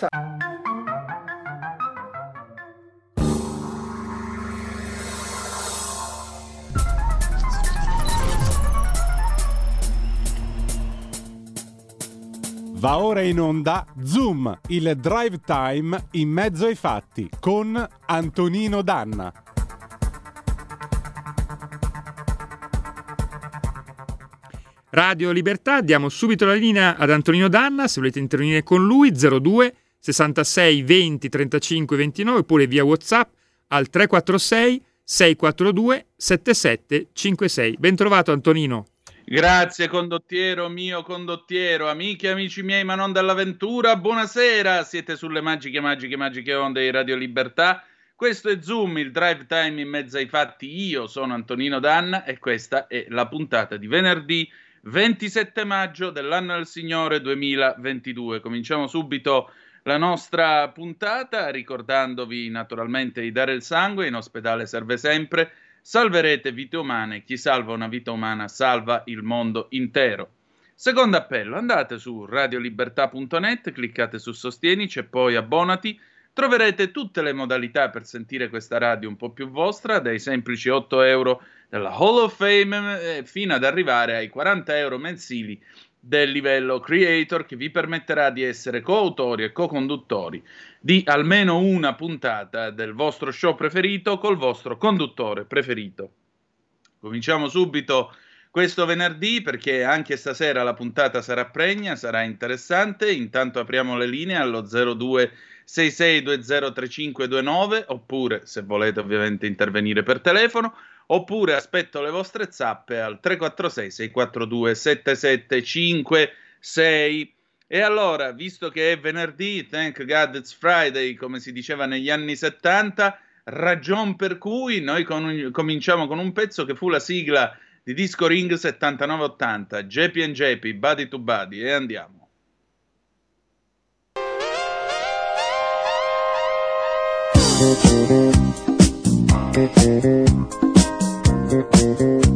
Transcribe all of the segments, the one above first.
Va ora in onda Zoom, il drive time in mezzo ai fatti con Antonino Danna. Radio Libertà, diamo subito la linea ad Antonino Danna, se volete intervenire con lui 02 66 20 35 29 oppure via WhatsApp al 346 642 7756. Ben trovato Antonino. Grazie condottiero mio condottiero, amici e amici miei, ma non dall'avventura, buonasera, siete sulle magiche, magiche, magiche onde di Radio Libertà. Questo è Zoom, il drive time in mezzo ai fatti. Io sono Antonino Danna e questa è la puntata di venerdì 27 maggio dell'anno del Signore 2022. Cominciamo subito la nostra puntata ricordandovi naturalmente di dare il sangue, in ospedale serve sempre salverete vite umane, chi salva una vita umana salva il mondo intero. Secondo appello, andate su radiolibertà.net, cliccate su Sostienici e poi abbonati. Troverete tutte le modalità per sentire questa radio un po' più vostra, dai semplici 8 euro della Hall of Fame eh, fino ad arrivare ai 40 euro mensili del livello creator che vi permetterà di essere coautori e co-conduttori di almeno una puntata del vostro show preferito col vostro conduttore preferito. Cominciamo subito questo venerdì perché anche stasera la puntata sarà pregna, sarà interessante. Intanto apriamo le linee allo 02 66203529 oppure se volete ovviamente intervenire per telefono oppure aspetto le vostre zappe al 346 642 7756 e allora, visto che è venerdì, thank God it's Friday, come si diceva negli anni 70, ragion per cui noi con, cominciamo con un pezzo che fu la sigla di Disco Ring 7980, Jeppy and Jeppy, Body to Body, e andiamo. Thank Mm-hmm.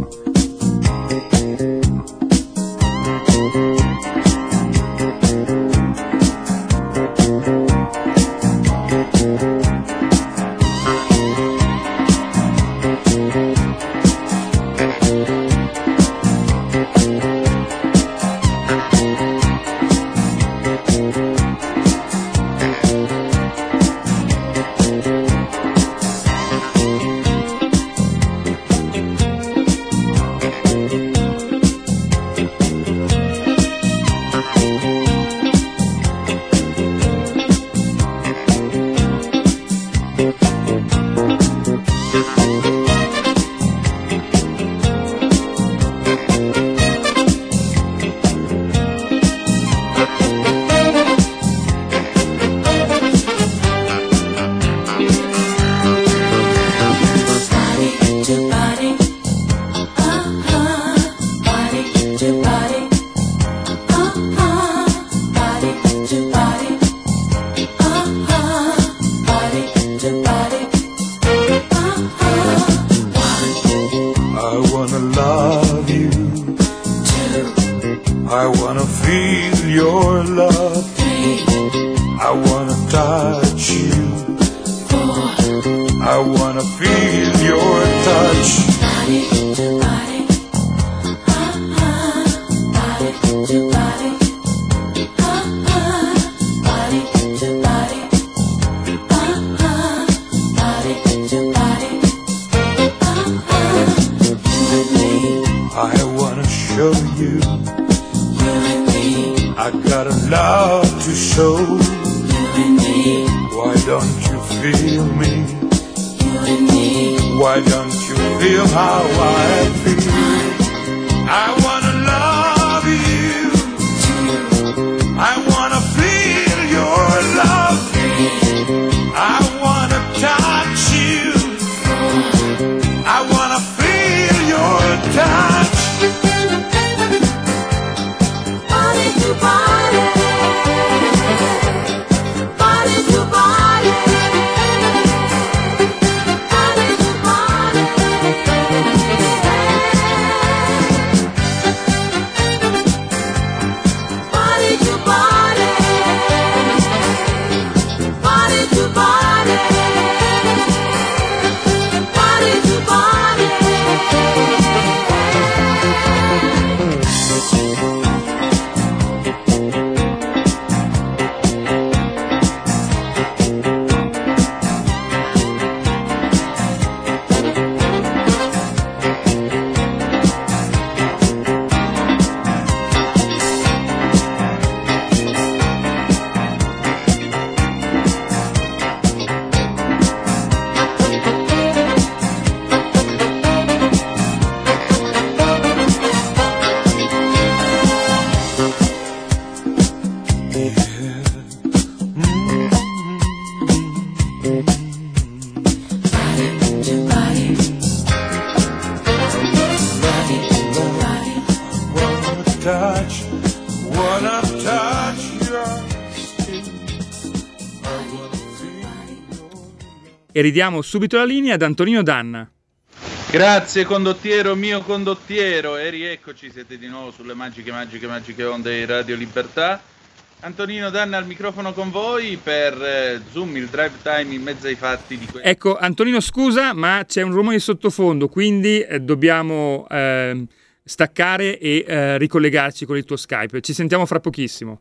E ridiamo subito la linea ad Antonino Danna. Grazie condottiero, mio condottiero, e rieccoci, siete di nuovo sulle magiche, magiche, magiche onde di Radio Libertà. Antonino Danna al microfono con voi per eh, Zoom, il drive time in mezzo ai fatti di questo. Ecco, Antonino scusa, ma c'è un rumore di sottofondo, quindi eh, dobbiamo eh, staccare e eh, ricollegarci con il tuo Skype. Ci sentiamo fra pochissimo.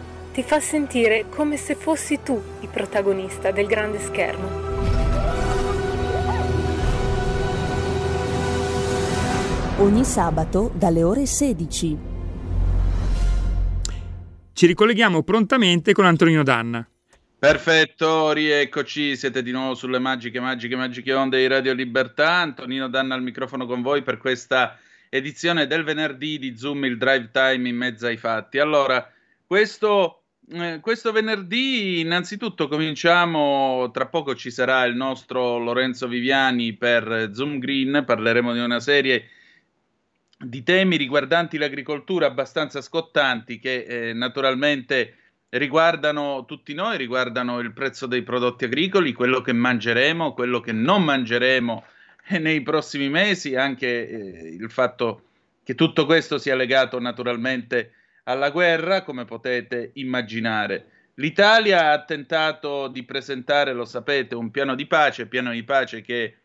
ti fa sentire come se fossi tu il protagonista del grande schermo. ogni sabato dalle ore 16. Ci ricolleghiamo prontamente con Antonino Danna. Perfetto, rieccoci, siete di nuovo sulle magiche, magiche, magiche onde di Radio Libertà. Antonino Danna al microfono con voi per questa edizione del venerdì di Zoom, il drive time in mezzo ai fatti. Allora, questo, eh, questo venerdì innanzitutto cominciamo, tra poco ci sarà il nostro Lorenzo Viviani per Zoom Green, parleremo di una serie di temi riguardanti l'agricoltura abbastanza scottanti che eh, naturalmente riguardano tutti noi, riguardano il prezzo dei prodotti agricoli, quello che mangeremo, quello che non mangeremo eh, nei prossimi mesi, anche eh, il fatto che tutto questo sia legato naturalmente alla guerra, come potete immaginare. L'Italia ha tentato di presentare, lo sapete, un piano di pace, piano di pace che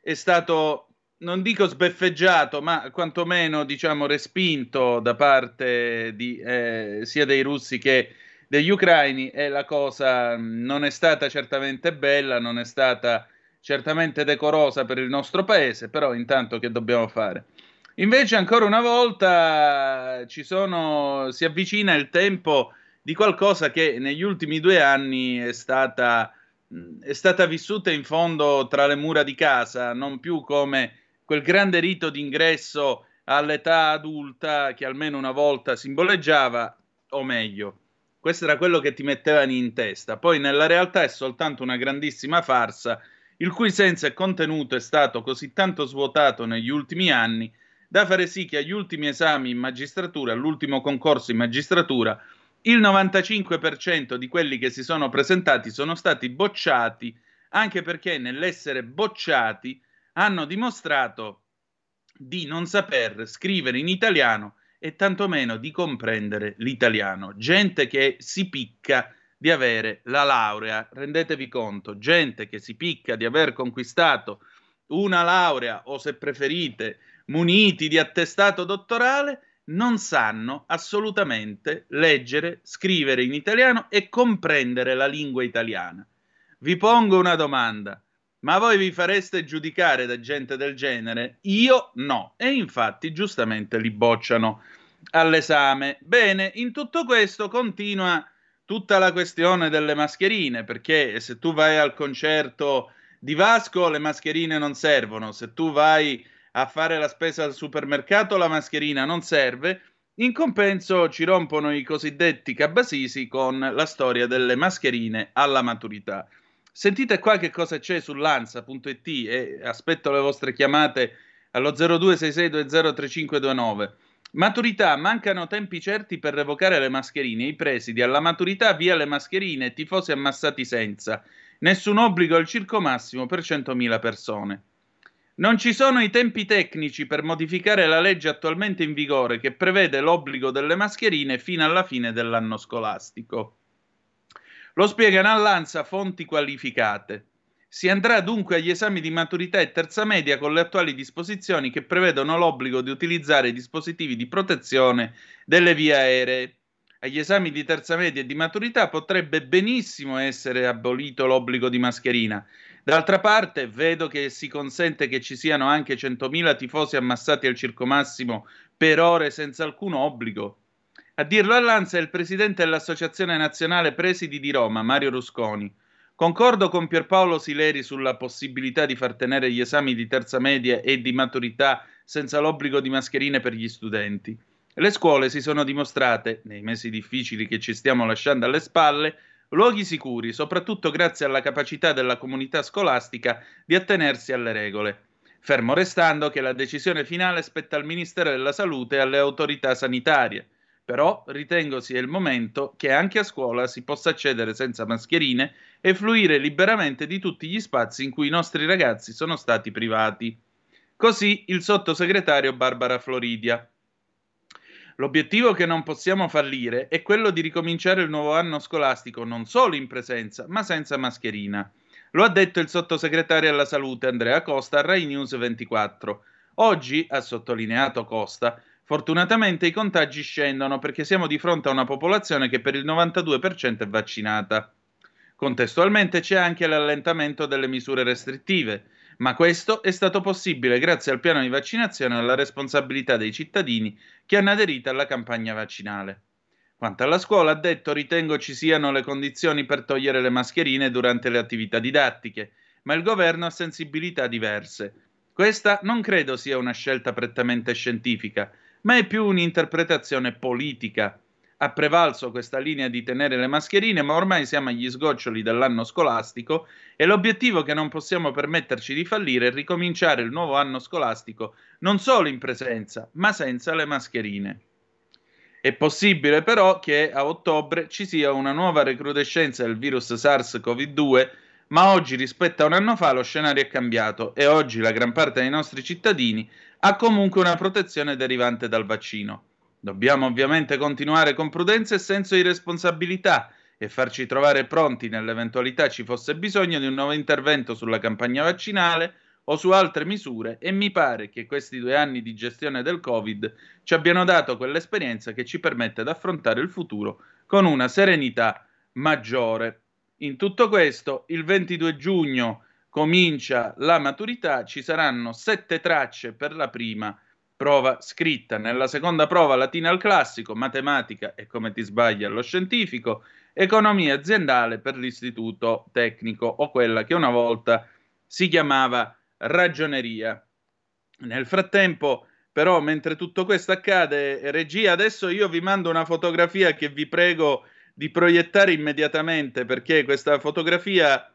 è stato non dico sbeffeggiato, ma quantomeno diciamo respinto da parte di, eh, sia dei russi che degli ucraini e la cosa non è stata certamente bella, non è stata certamente decorosa per il nostro paese, però intanto che dobbiamo fare? Invece ancora una volta sono, si avvicina il tempo di qualcosa che negli ultimi due anni è stata, è stata vissuta in fondo tra le mura di casa, non più come quel grande rito d'ingresso all'età adulta che almeno una volta simboleggiava, o meglio, questo era quello che ti mettevano in testa. Poi nella realtà è soltanto una grandissima farsa, il cui senso e contenuto è stato così tanto svuotato negli ultimi anni da fare sì che agli ultimi esami in magistratura, all'ultimo concorso in magistratura, il 95% di quelli che si sono presentati sono stati bocciati, anche perché nell'essere bocciati hanno dimostrato di non saper scrivere in italiano e tantomeno di comprendere l'italiano. Gente che si picca di avere la laurea, rendetevi conto, gente che si picca di aver conquistato una laurea o se preferite muniti di attestato dottorale, non sanno assolutamente leggere, scrivere in italiano e comprendere la lingua italiana. Vi pongo una domanda. Ma voi vi fareste giudicare da gente del genere? Io no. E infatti giustamente li bocciano all'esame. Bene, in tutto questo continua tutta la questione delle mascherine, perché se tu vai al concerto di Vasco le mascherine non servono, se tu vai a fare la spesa al supermercato la mascherina non serve. In compenso ci rompono i cosiddetti cabasisi con la storia delle mascherine alla maturità. Sentite qua che cosa c'è sull'ansa.it e aspetto le vostre chiamate allo 0266203529. Maturità, mancano tempi certi per revocare le mascherine. I presidi alla maturità via le mascherine, tifosi ammassati senza. Nessun obbligo al circo massimo per 100.000 persone. Non ci sono i tempi tecnici per modificare la legge attualmente in vigore che prevede l'obbligo delle mascherine fino alla fine dell'anno scolastico. Lo spiegano all'ANSA fonti qualificate. Si andrà dunque agli esami di maturità e terza media con le attuali disposizioni che prevedono l'obbligo di utilizzare dispositivi di protezione delle vie aeree. agli esami di terza media e di maturità potrebbe benissimo essere abolito l'obbligo di mascherina. D'altra parte, vedo che si consente che ci siano anche 100.000 tifosi ammassati al circo massimo per ore senza alcun obbligo. A dirlo all'Anza è il presidente dell'Associazione Nazionale Presidi di Roma, Mario Rusconi. Concordo con Pierpaolo Sileri sulla possibilità di far tenere gli esami di terza media e di maturità senza l'obbligo di mascherine per gli studenti. Le scuole si sono dimostrate, nei mesi difficili che ci stiamo lasciando alle spalle, luoghi sicuri, soprattutto grazie alla capacità della comunità scolastica di attenersi alle regole. Fermo restando che la decisione finale spetta al Ministero della Salute e alle autorità sanitarie. Però ritengo sia il momento che anche a scuola si possa accedere senza mascherine e fluire liberamente di tutti gli spazi in cui i nostri ragazzi sono stati privati. Così il sottosegretario Barbara Floridia. L'obiettivo che non possiamo fallire è quello di ricominciare il nuovo anno scolastico non solo in presenza, ma senza mascherina. Lo ha detto il sottosegretario alla salute Andrea Costa a Rai News 24. Oggi, ha sottolineato Costa, fortunatamente i contagi scendono perché siamo di fronte a una popolazione che per il 92% è vaccinata. Contestualmente c'è anche l'allentamento delle misure restrittive ma questo è stato possibile grazie al piano di vaccinazione e alla responsabilità dei cittadini che hanno aderito alla campagna vaccinale. Quanto alla scuola, ha detto, ritengo ci siano le condizioni per togliere le mascherine durante le attività didattiche, ma il governo ha sensibilità diverse. Questa non credo sia una scelta prettamente scientifica, ma è più un'interpretazione politica ha prevalso questa linea di tenere le mascherine, ma ormai siamo agli sgoccioli dell'anno scolastico e l'obiettivo che non possiamo permetterci di fallire è ricominciare il nuovo anno scolastico non solo in presenza, ma senza le mascherine. È possibile però che a ottobre ci sia una nuova recrudescenza del virus SARS-CoV-2, ma oggi rispetto a un anno fa lo scenario è cambiato e oggi la gran parte dei nostri cittadini ha comunque una protezione derivante dal vaccino. Dobbiamo ovviamente continuare con prudenza e senso di responsabilità e farci trovare pronti nell'eventualità ci fosse bisogno di un nuovo intervento sulla campagna vaccinale o su altre misure e mi pare che questi due anni di gestione del Covid ci abbiano dato quell'esperienza che ci permette di affrontare il futuro con una serenità maggiore. In tutto questo, il 22 giugno comincia la maturità, ci saranno sette tracce per la prima prova scritta. Nella seconda prova latina al classico, matematica e come ti sbagli allo scientifico, economia aziendale per l'istituto tecnico o quella che una volta si chiamava ragioneria. Nel frattempo, però, mentre tutto questo accade, regia, adesso io vi mando una fotografia che vi prego di proiettare immediatamente perché questa fotografia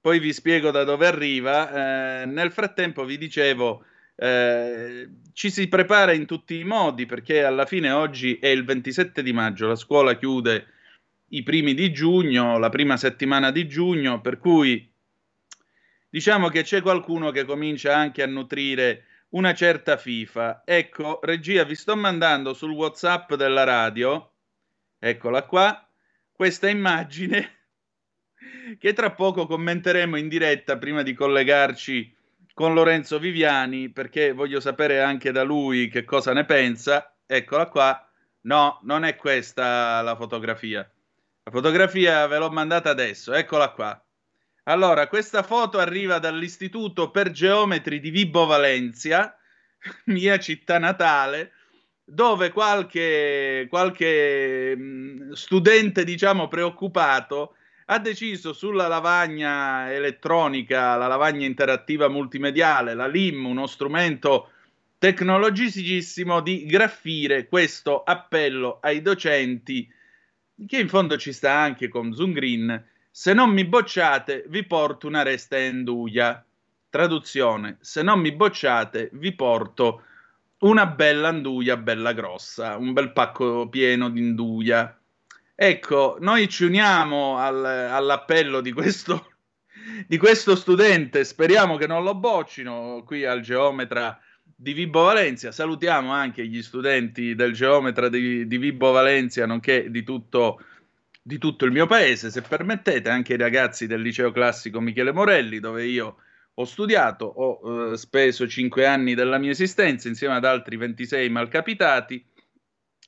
poi vi spiego da dove arriva. Eh, nel frattempo vi dicevo eh, ci si prepara in tutti i modi perché alla fine oggi è il 27 di maggio, la scuola chiude i primi di giugno, la prima settimana di giugno, per cui diciamo che c'è qualcuno che comincia anche a nutrire una certa FIFA. Ecco, regia, vi sto mandando sul WhatsApp della radio, eccola qua, questa immagine che tra poco commenteremo in diretta prima di collegarci con Lorenzo Viviani perché voglio sapere anche da lui che cosa ne pensa. Eccola qua. No, non è questa la fotografia. La fotografia ve l'ho mandata adesso, eccola qua. Allora, questa foto arriva dall'Istituto per Geometri di Vibo Valencia, mia città natale, dove qualche, qualche mm, studente, diciamo, preoccupato ha deciso sulla lavagna elettronica, la lavagna interattiva multimediale, la LIM, uno strumento tecnologicissimo, di graffire questo appello ai docenti, che in fondo ci sta anche con Zoom Green. Se non mi bocciate, vi porto una resta induia. Traduzione: se non mi bocciate, vi porto una bella anduia bella grossa, un bel pacco pieno di induia. Ecco, noi ci uniamo al, all'appello di questo, di questo studente, speriamo che non lo boccino qui al geometra di Vibo Valencia. Salutiamo anche gli studenti del geometra di, di Vibo Valencia, nonché di tutto, di tutto, il mio paese, se permettete, anche i ragazzi del liceo classico Michele Morelli, dove io ho studiato, ho eh, speso cinque anni della mia esistenza insieme ad altri 26 malcapitati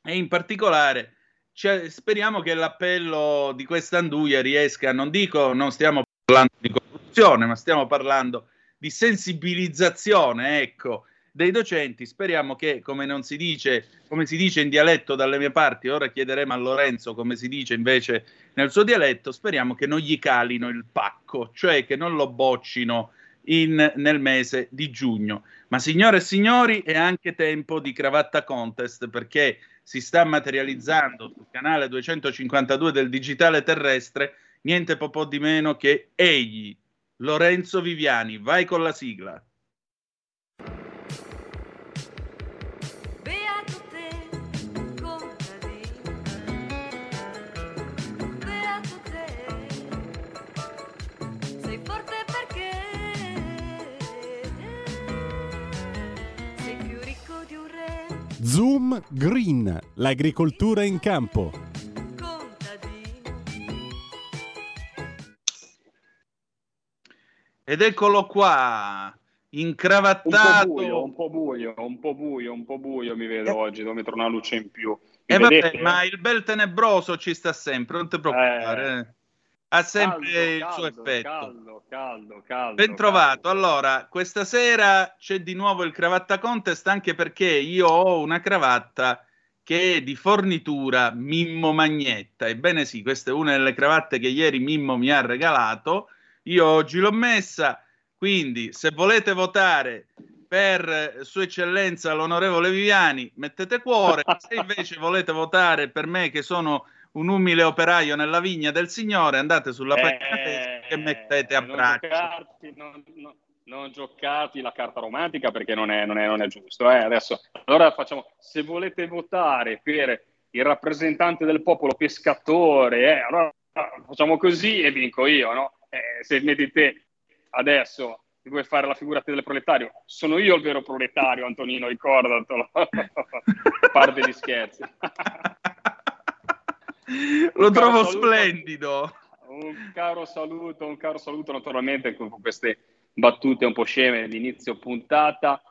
e in particolare cioè, speriamo che l'appello di questa Anduia riesca, non dico, non stiamo parlando di corruzione, ma stiamo parlando di sensibilizzazione, ecco, dei docenti. Speriamo che, come non si dice, come si dice in dialetto dalle mie parti, ora chiederemo a Lorenzo come si dice invece nel suo dialetto, speriamo che non gli calino il pacco, cioè che non lo boccino in, nel mese di giugno. Ma signore e signori, è anche tempo di cravatta contest perché si sta materializzando sul canale 252 del digitale terrestre niente po' di meno che egli, Lorenzo Viviani. Vai con la sigla. Zoom Green, l'agricoltura in campo. Ed eccolo qua, Un incravattato. po' buio, un po' buio, un po' buio, un po' buio mi vedo oggi, devo mettere una luce in più. Mi E vabbè, ma il bel tenebroso ci sta sempre, non ti preoccupare. eh. Ha sempre Caldo, il suo effetto. Caldo, caldo, caldo. Ben trovato. Allora, questa sera c'è di nuovo il cravatta contest anche perché io ho una cravatta che è di fornitura Mimmo Magnetta. Ebbene sì, questa è una delle cravatte che ieri Mimmo mi ha regalato. Io oggi l'ho messa, quindi se volete votare per Sua Eccellenza l'onorevole Viviani, mettete cuore. Se invece volete votare per me che sono un umile operaio nella vigna del Signore, andate sulla pagina Facebook e mettete a Eh, non braccio. giocarti, non, non- non giocarti la carta romantica perché non è, non è- non è giusto. eh. Adesso, allora facciamo, se volete votare per il rappresentante del popolo pescatore, eh, allora facciamo così e vinco io, no? Eh, se metti te adesso vuoi fare la figura del proletario, sono io il vero proletario, Antonino, ricordatelo. Parte gli scherzi. Lo trovo saluto- splendido. Un caro saluto, un caro saluto naturalmente con queste battute un po' sceme di inizio puntata.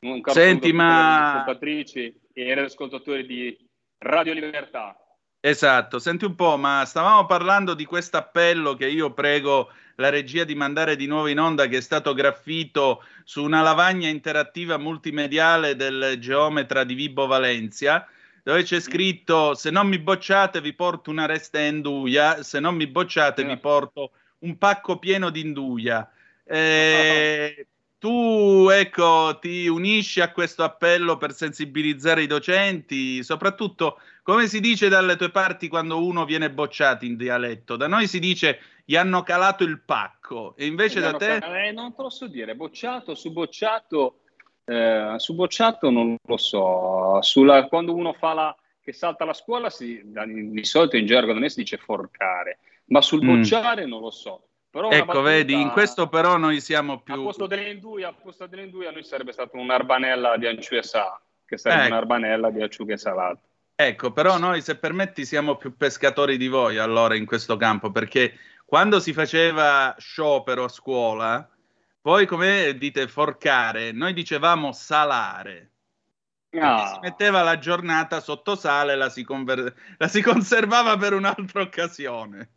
Un caro Senti, saluto a tutte ma- ascoltatrici e ascoltatori di Radio Libertà. Esatto, senti un po', ma stavamo parlando di questo appello che io prego la regia di mandare di nuovo in onda, che è stato graffito su una lavagna interattiva multimediale del geometra di Vibo Valencia, dove c'è scritto: Se non mi bocciate, vi porto una resta induia, se non mi bocciate, vi porto un pacco pieno di induia. Eh, tu, ecco, ti unisci a questo appello per sensibilizzare i docenti, soprattutto come si dice dalle tue parti quando uno viene bocciato in dialetto? Da noi si dice gli hanno calato il pacco e invece da te Eh, non te lo so dire, bocciato, su bocciato, eh, su bocciato non lo so. Sulla- quando uno fa la, che salta la scuola, si, di, solito in gergo da me si dice forcare, ma sul Mm. bocciare non lo so. Però ecco, battuta- vedi, in questo però noi siamo A più posto dell'induia, a posto dell'induia, noi sarebbe stata un'arbanella di anciù sa, che sarebbe Ecco. un'arbanella di acciughe salate. Ecco, però noi se permetti siamo più pescatori di voi allora in questo campo, perché quando si faceva sciopero a scuola, voi come dite forcare, noi dicevamo salare. Ah. si metteva la giornata sotto sale, la si, conver- la si conservava per un'altra occasione.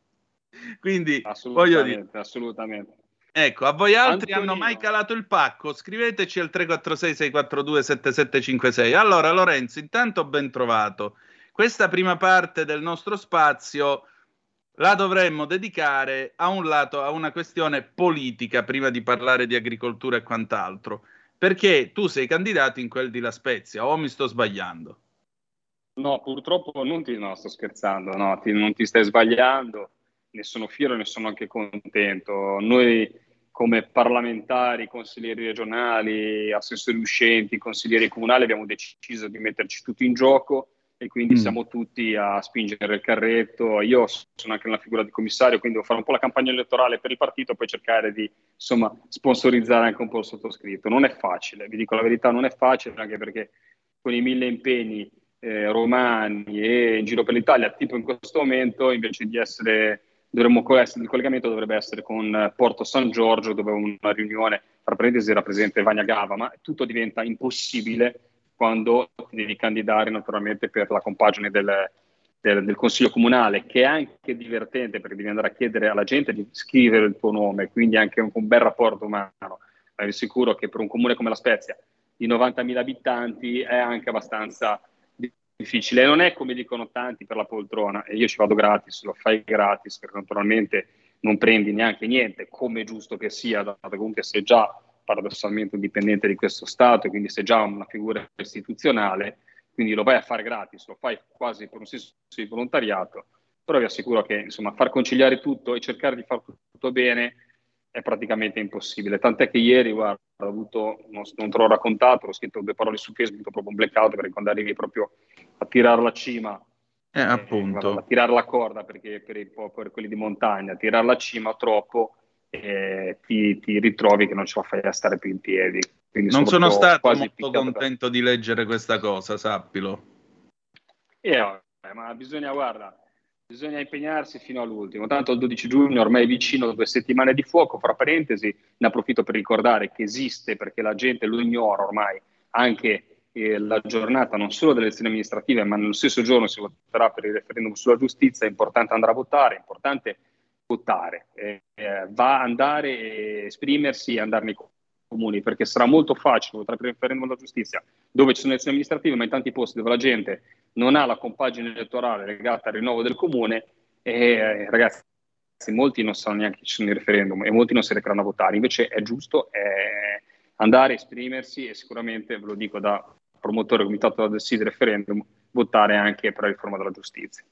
Quindi voglio dire, Assolutamente, ecco, a voi altri Antonino. hanno mai calato il pacco? Scriveteci al 346 642 7756. Allora, Lorenzo, intanto ben trovato. Questa prima parte del nostro spazio la dovremmo dedicare a un lato, a una questione politica prima di parlare di agricoltura e quant'altro. Perché tu sei candidato in quel di La Spezia, o mi sto sbagliando? No, purtroppo non ti no, sto scherzando, no, ti- non ti stai sbagliando, ne sono fiero e ne sono anche contento. Noi come parlamentari, consiglieri regionali, assessori uscenti, consiglieri comunali abbiamo deciso di metterci tutti in gioco e quindi Mm. siamo tutti a spingere il carretto. Io sono anche nella figura di commissario, quindi devo fare un po' la campagna elettorale per il partito e poi cercare di insomma sponsorizzare anche un po' il sottoscritto. Non è facile, vi dico la verità, non è facile anche perché con i mille impegni eh, romani e in giro per l'Italia, tipo in questo momento, invece di essere, dovremmo il collegamento dovrebbe essere con eh, Porto San Giorgio, dove una riunione, tra parentesi, era presente Vania Gava, ma tutto diventa impossibile quando ti devi candidare naturalmente per la compagine del, del, del, consiglio comunale, che è anche divertente perché devi andare a chiedere alla gente di scrivere il tuo nome, quindi anche un, un bel rapporto umano. Ma vi assicuro che per un comune come La Spezia, di 90.000 abitanti, è anche abbastanza difficile. Non è come dicono tanti per la poltrona, e io ci vado gratis, lo fai gratis, perché naturalmente non prendi neanche niente, come è giusto che sia, dato che comunque sei già paradossalmente un dipendente di questo Stato, quindi sei già una figura istituzionale, quindi lo vai a fare gratis, lo fai quasi per un senso di volontariato, però vi assicuro che insomma, far conciliare tutto e cercare di fare tutto bene è praticamente impossibile. Tant'è che ieri, guarda, ho avuto, non, non te l'ho raccontato, ho scritto due parole su Facebook, proprio un blackout perché quando arrivi proprio a tirare la cima, eh, appunto. Eh, a tirare la corda perché per, i, per quelli di montagna, a tirare la cima troppo, eh, ti, ti, ritrovi che non ce la fai a stare più in piedi. Quindi non sono stato molto contento da... di leggere questa cosa, sappilo. Eh, vabbè, ma bisogna, guarda, bisogna impegnarsi fino all'ultimo. Tanto il 12 giugno ormai è vicino due settimane di fuoco, fra parentesi, ne approfitto per ricordare che esiste, perché la gente lo ignora ormai, anche eh, la giornata non solo delle elezioni amministrative, ma nello stesso giorno si voterà per il referendum sulla giustizia, è importante andare a votare, è importante votare, eh, eh, va a andare e esprimersi e andare nei comuni, perché sarà molto facile votare per il referendum della giustizia, dove ci sono elezioni amministrative, ma in tanti posti dove la gente non ha la compagine elettorale legata al rinnovo del comune, e eh, ragazzi, molti non sanno neanche che ci sono i referendum e molti non si recheranno a votare, invece è giusto eh, andare a esprimersi e sicuramente, ve lo dico da promotore comitato del sì referendum, votare anche per la riforma della giustizia.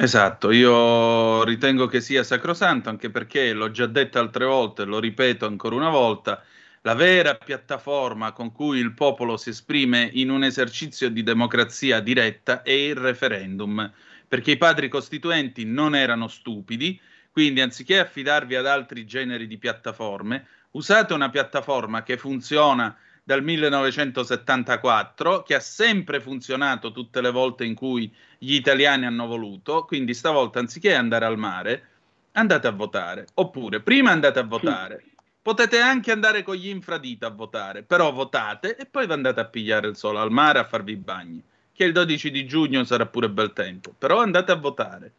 Esatto, io ritengo che sia sacrosanto anche perché l'ho già detto altre volte, lo ripeto ancora una volta, la vera piattaforma con cui il popolo si esprime in un esercizio di democrazia diretta è il referendum, perché i padri costituenti non erano stupidi, quindi anziché affidarvi ad altri generi di piattaforme, usate una piattaforma che funziona dal 1974, che ha sempre funzionato tutte le volte in cui gli italiani hanno voluto, quindi stavolta anziché andare al mare, andate a votare. Oppure, prima andate a votare, potete anche andare con gli infradito a votare, però votate e poi andate a pigliare il sole al mare a farvi i bagni, che il 12 di giugno sarà pure bel tempo, però andate a votare.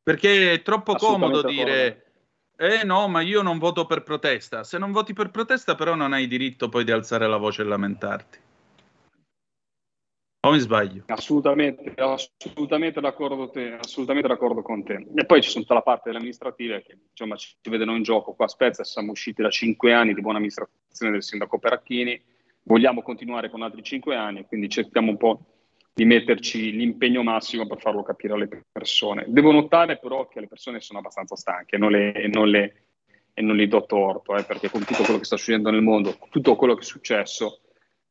Perché è troppo comodo dire... Eh no, ma io non voto per protesta. Se non voti per protesta, però non hai diritto poi di alzare la voce e lamentarti. O mi sbaglio? Assolutamente, assolutamente d'accordo, te, assolutamente d'accordo con te. E poi ci sono tutta la parte delle amministrative che insomma, ci vedono in gioco. Qua a Spezia siamo usciti da cinque anni di buona amministrazione del sindaco Peracchini, vogliamo continuare con altri cinque anni, quindi cerchiamo un po' di metterci l'impegno massimo per farlo capire alle persone. Devo notare però che le persone sono abbastanza stanche non le, non le, e non gli do torto, eh, perché con tutto quello che sta succedendo nel mondo, tutto quello che è successo,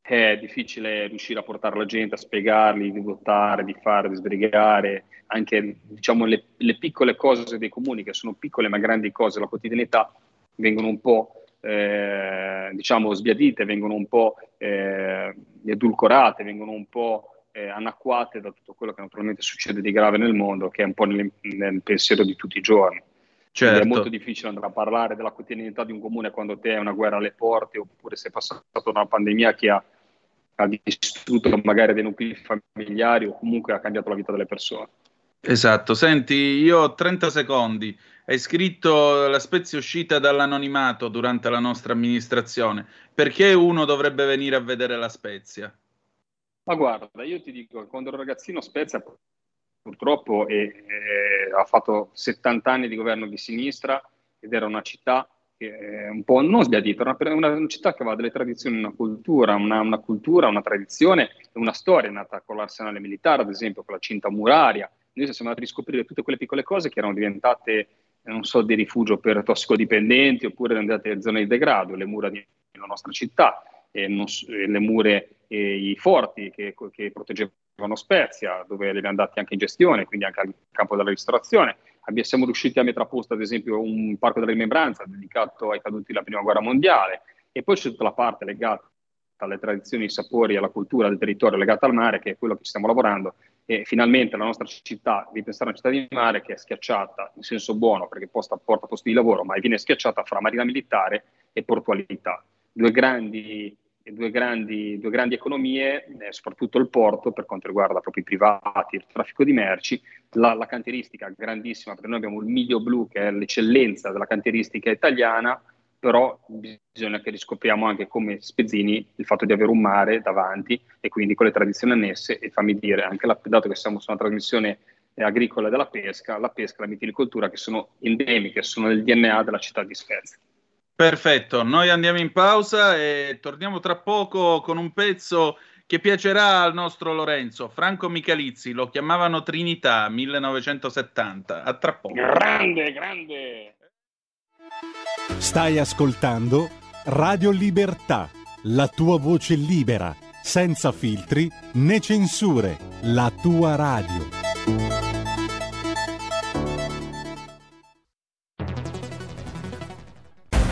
è difficile riuscire a portare la gente, a spiegargli di votare, di fare, di sbrigare, anche diciamo, le, le, piccole cose dei comuni, che sono piccole ma grandi cose, la quotidianità, vengono un po' eh, diciamo sbiadite, vengono un po' eh, edulcorate, vengono un po' eh, anacquate da tutto quello che naturalmente succede di grave nel mondo, che è un po' nel, nel pensiero di tutti i giorni. Certo. È molto difficile andare a parlare della quotidianità di un comune quando te hai una guerra alle porte oppure sei passato una pandemia che ha, ha distrutto magari dei nuclei familiari o comunque ha cambiato la vita delle persone. Esatto, senti, io ho 30 secondi. Hai scritto la Spezia uscita dall'anonimato durante la nostra amministrazione. Perché uno dovrebbe venire a vedere la Spezia? Ma guarda, io ti dico, quando ero ragazzino Spezia purtroppo e, e, ha fatto 70 anni di governo di sinistra ed era una città che è un po' non sbiadita, una, una, una città che aveva delle tradizioni, una cultura, una, una, cultura, una tradizione e una storia nata con l'arsenale militare, ad esempio con la cinta muraria. Noi siamo andati a riscoprire tutte quelle piccole cose che erano diventate, non so, di rifugio per tossicodipendenti oppure diventate zone di degrado, le mura della nostra città, non, le mure e i forti che, che proteggevano Spezia, dove erano andati anche in gestione, quindi anche al campo della ristorazione. Siamo riusciti a mettere a posto, ad esempio, un parco della rimembranza dedicato ai caduti della Prima Guerra Mondiale e poi c'è tutta la parte legata alle tradizioni, ai sapori, alla cultura del territorio legata al mare, che è quello che stiamo lavorando. E finalmente la nostra città, di pensare a una città di mare che è schiacciata in senso buono, perché posta, porta posti di lavoro, ma viene schiacciata fra marina militare e portualità. Due grandi due grandi, due grandi economie, eh, soprattutto il porto per quanto riguarda proprio i privati, il traffico di merci, la, la cantieristica grandissima, perché noi abbiamo il miglio blu che è l'eccellenza della cantieristica italiana, però bisogna che riscopriamo anche come Spezzini il fatto di avere un mare davanti e quindi con le tradizioni annesse e fammi dire, anche la, dato che siamo su una trasmissione agricola della pesca, la pesca e la mitilicoltura che sono endemiche, sono nel DNA della città di Spezia. Perfetto, noi andiamo in pausa e torniamo tra poco con un pezzo che piacerà al nostro Lorenzo, Franco Michalizzi, lo chiamavano Trinità 1970. A tra poco. Grande, grande. Stai ascoltando Radio Libertà, la tua voce libera, senza filtri né censure, la tua radio.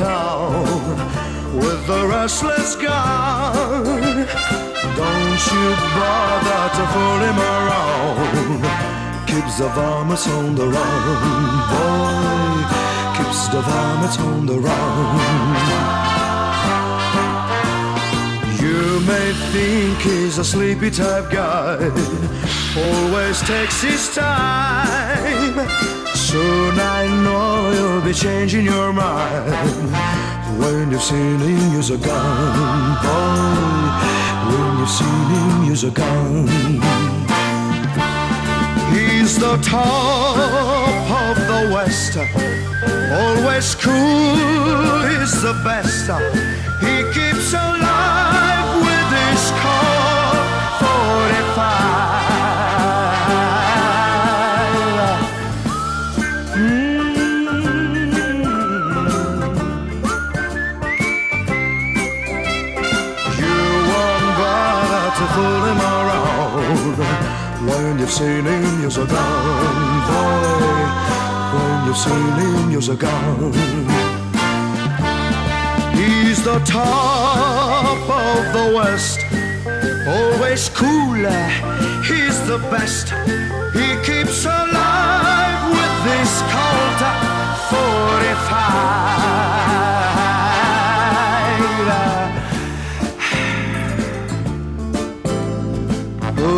Town with the restless gun. Don't you bother to fool him around. Keeps the varmints on the run, boy. Keeps the varmints on the run. You may think he's a sleepy type guy, always takes his time. Soon I know you'll be changing your mind when you've seen him use a gun, oh, boy. When you've seen him use a gun. He's the top of the West, always cool, he's the best. Seen him use a gun, boy. When you've seen him use a gun. He's the top of the West, always cooler. He's the best. He keeps alive with this Colt 45.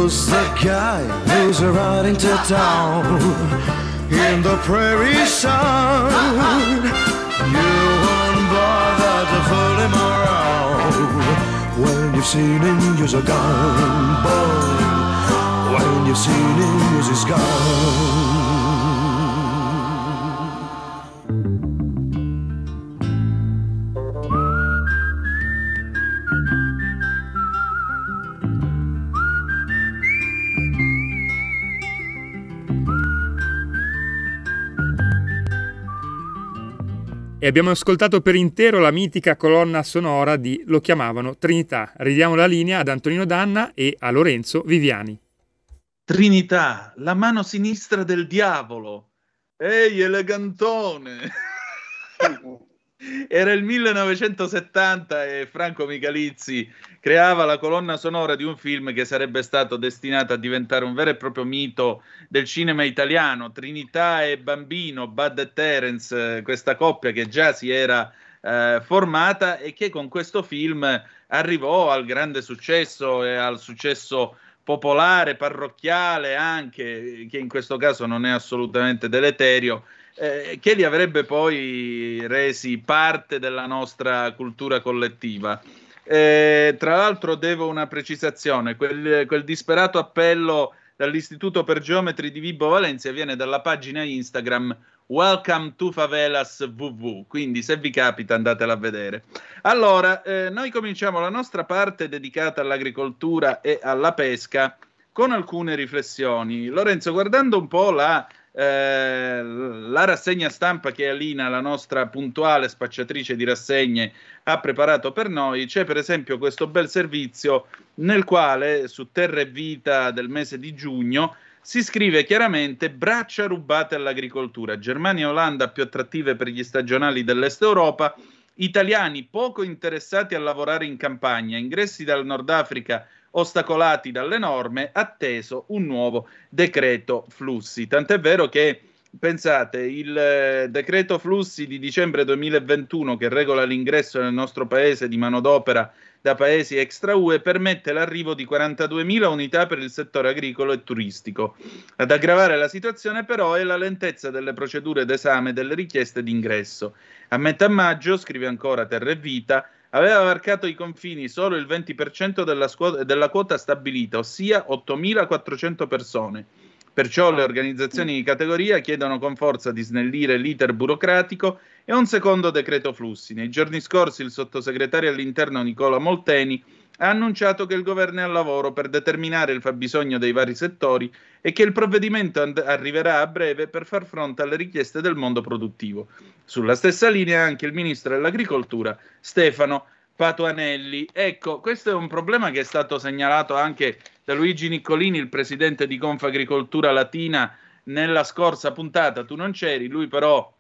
Who's the guy who's riding to town in the prairie sun? You won't bother to fool him around when you've seen him use a gun, boy. When you've seen him use his gun. E abbiamo ascoltato per intero la mitica colonna sonora di Lo chiamavano Trinità. Ridiamo la linea ad Antonino Danna e a Lorenzo Viviani. Trinità, la mano sinistra del diavolo. Ehi, elegantone! Era il 1970 e Franco Michalizzi creava la colonna sonora di un film che sarebbe stato destinato a diventare un vero e proprio mito del cinema italiano. Trinità e Bambino, Bud e Terence, questa coppia che già si era eh, formata e che con questo film arrivò al grande successo e al successo popolare, parrocchiale anche, che in questo caso non è assolutamente deleterio eh, che li avrebbe poi resi parte della nostra cultura collettiva. Eh, tra l'altro devo una precisazione, quel, quel, disperato appello dall'Istituto per Geometri di Vibo Valencia viene dalla pagina Instagram Welcome to Favelas WW, quindi se vi capita andatela a vedere. Allora, eh, noi cominciamo la nostra parte dedicata all'agricoltura e alla pesca con alcune riflessioni. Lorenzo, guardando un po' la eh, la rassegna stampa che Alina, la nostra puntuale spacciatrice di rassegne, ha preparato per noi, c'è per esempio questo bel servizio nel quale su Terra e Vita del mese di giugno si scrive chiaramente braccia rubate all'agricoltura, Germania e Olanda più attrattive per gli stagionali dell'Est Europa, italiani poco interessati a lavorare in campagna, ingressi dal Nord Africa ostacolati dalle norme, atteso un nuovo decreto flussi. Tant'è vero che pensate, il eh, decreto flussi di dicembre 2021 che regola l'ingresso nel nostro paese di manodopera da paesi extra UE permette l'arrivo di 42.000 unità per il settore agricolo e turistico. Ad aggravare la situazione però è la lentezza delle procedure d'esame delle richieste d'ingresso. A metà maggio, scrive ancora Terra e Vita, aveva varcato i confini solo il 20% della, scu- della quota stabilita, ossia 8.400 persone. Perciò le organizzazioni di categoria chiedono con forza di snellire l'iter burocratico e un secondo decreto flussi. Nei giorni scorsi il sottosegretario all'interno Nicola Molteni ha annunciato che il governo è al lavoro per determinare il fabbisogno dei vari settori e che il provvedimento and- arriverà a breve per far fronte alle richieste del mondo produttivo. Sulla stessa linea anche il ministro dell'agricoltura Stefano Patuanelli. Ecco, questo è un problema che è stato segnalato anche da Luigi Niccolini, il presidente di Confagricoltura Latina, nella scorsa puntata. Tu non c'eri, lui però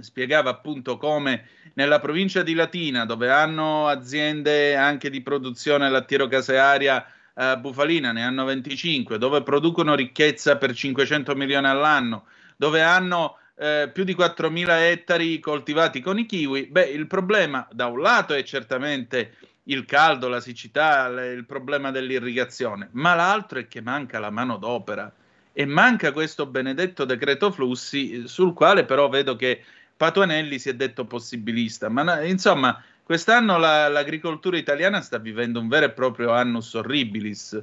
spiegava appunto come nella provincia di Latina, dove hanno aziende anche di produzione lattiero-casearia eh, bufalina, ne hanno 25, dove producono ricchezza per 500 milioni all'anno, dove hanno eh, più di 4.000 ettari coltivati con i kiwi, beh, il problema da un lato è certamente il caldo, la siccità, il problema dell'irrigazione, ma l'altro è che manca la manodopera e manca questo benedetto decreto flussi sul quale però vedo che Patuanelli si è detto possibilista, ma insomma quest'anno la, l'agricoltura italiana sta vivendo un vero e proprio annus horribilis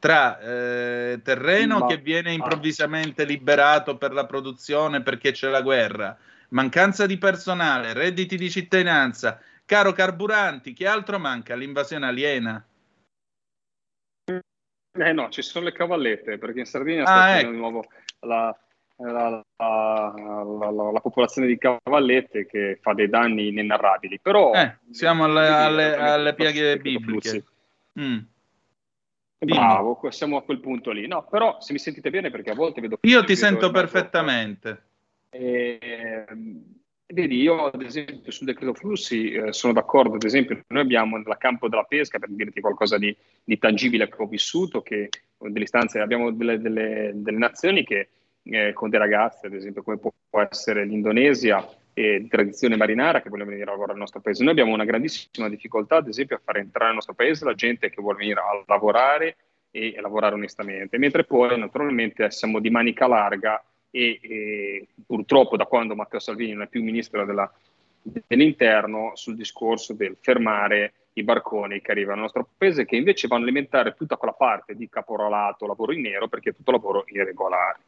tra eh, terreno ma, che viene improvvisamente liberato per la produzione perché c'è la guerra, mancanza di personale, redditi di cittadinanza, caro carburanti, che altro manca? L'invasione aliena. Eh no, ci sono le cavallette, perché in Sardegna ah, sta ecco. di nuovo la, la, la, la, popolazione di cavallette che fa dei danni inenarrabili. Però eh, siamo alle, alle, alle piaghe bibliche. Mm. Bravo, siamo a quel punto lì. No, però se mi sentite bene, perché a volte vedo... Io ti sento perfettamente. E, vedi, io ad esempio sul decreto flussi eh, sono d'accordo, ad esempio noi abbiamo nel campo della pesca, per dirti qualcosa di, di tangibile che ho vissuto, che delle istanze, abbiamo delle, delle, delle nazioni che eh, con dei ragazzi, ad esempio come può, può essere l'Indonesia, di tradizione marinara che vogliono venire a lavorare nel nostro paese. Noi abbiamo una grandissima difficoltà, ad esempio, a far entrare nel nostro paese la gente che vuole venire a lavorare e a lavorare onestamente, mentre poi naturalmente siamo di manica larga e, e purtroppo da quando Matteo Salvini non è più ministro della, dell'interno sul discorso del fermare i barconi che arrivano al nostro paese, che invece vanno a alimentare tutta quella parte di caporalato, lavoro in nero, perché è tutto lavoro irregolare.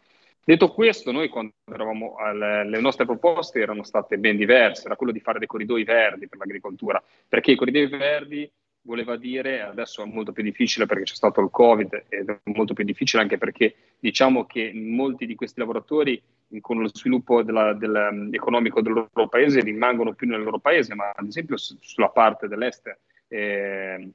Detto questo, noi quando eravamo alle, le nostre proposte erano state ben diverse, era quello di fare dei corridoi verdi per l'agricoltura, perché i corridoi verdi voleva dire, adesso è molto più difficile perché c'è stato il Covid ed è molto più difficile anche perché diciamo che molti di questi lavoratori con lo sviluppo della, della, economico del loro paese rimangono più nel loro paese, ma ad esempio sulla parte dell'est, eh,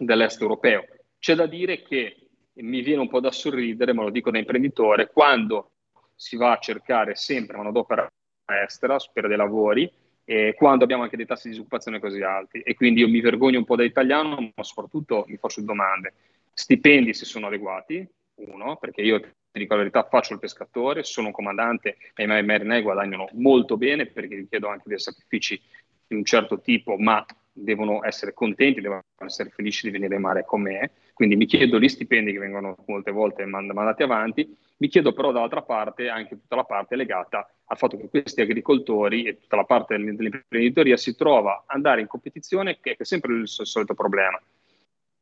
dell'est europeo. C'è da dire che mi viene un po' da sorridere, ma lo dico da imprenditore, quando si va a cercare sempre manodopera estera per dei lavori, eh, quando abbiamo anche dei tassi di disoccupazione così alti. E quindi io mi vergogno un po' da italiano, ma soprattutto mi faccio domande. Stipendi se sono adeguati, uno, perché io ti dico la verità, faccio il pescatore, sono un comandante e i miei marinai guadagnano molto bene perché richiedo anche dei sacrifici di un certo tipo, ma devono essere contenti, devono essere felici di venire in mare con me, quindi mi chiedo gli stipendi che vengono molte volte mandati avanti, mi chiedo però dall'altra parte anche tutta la parte legata al fatto che questi agricoltori e tutta la parte dell'imprenditoria si trova ad andare in competizione, che è sempre il solito problema.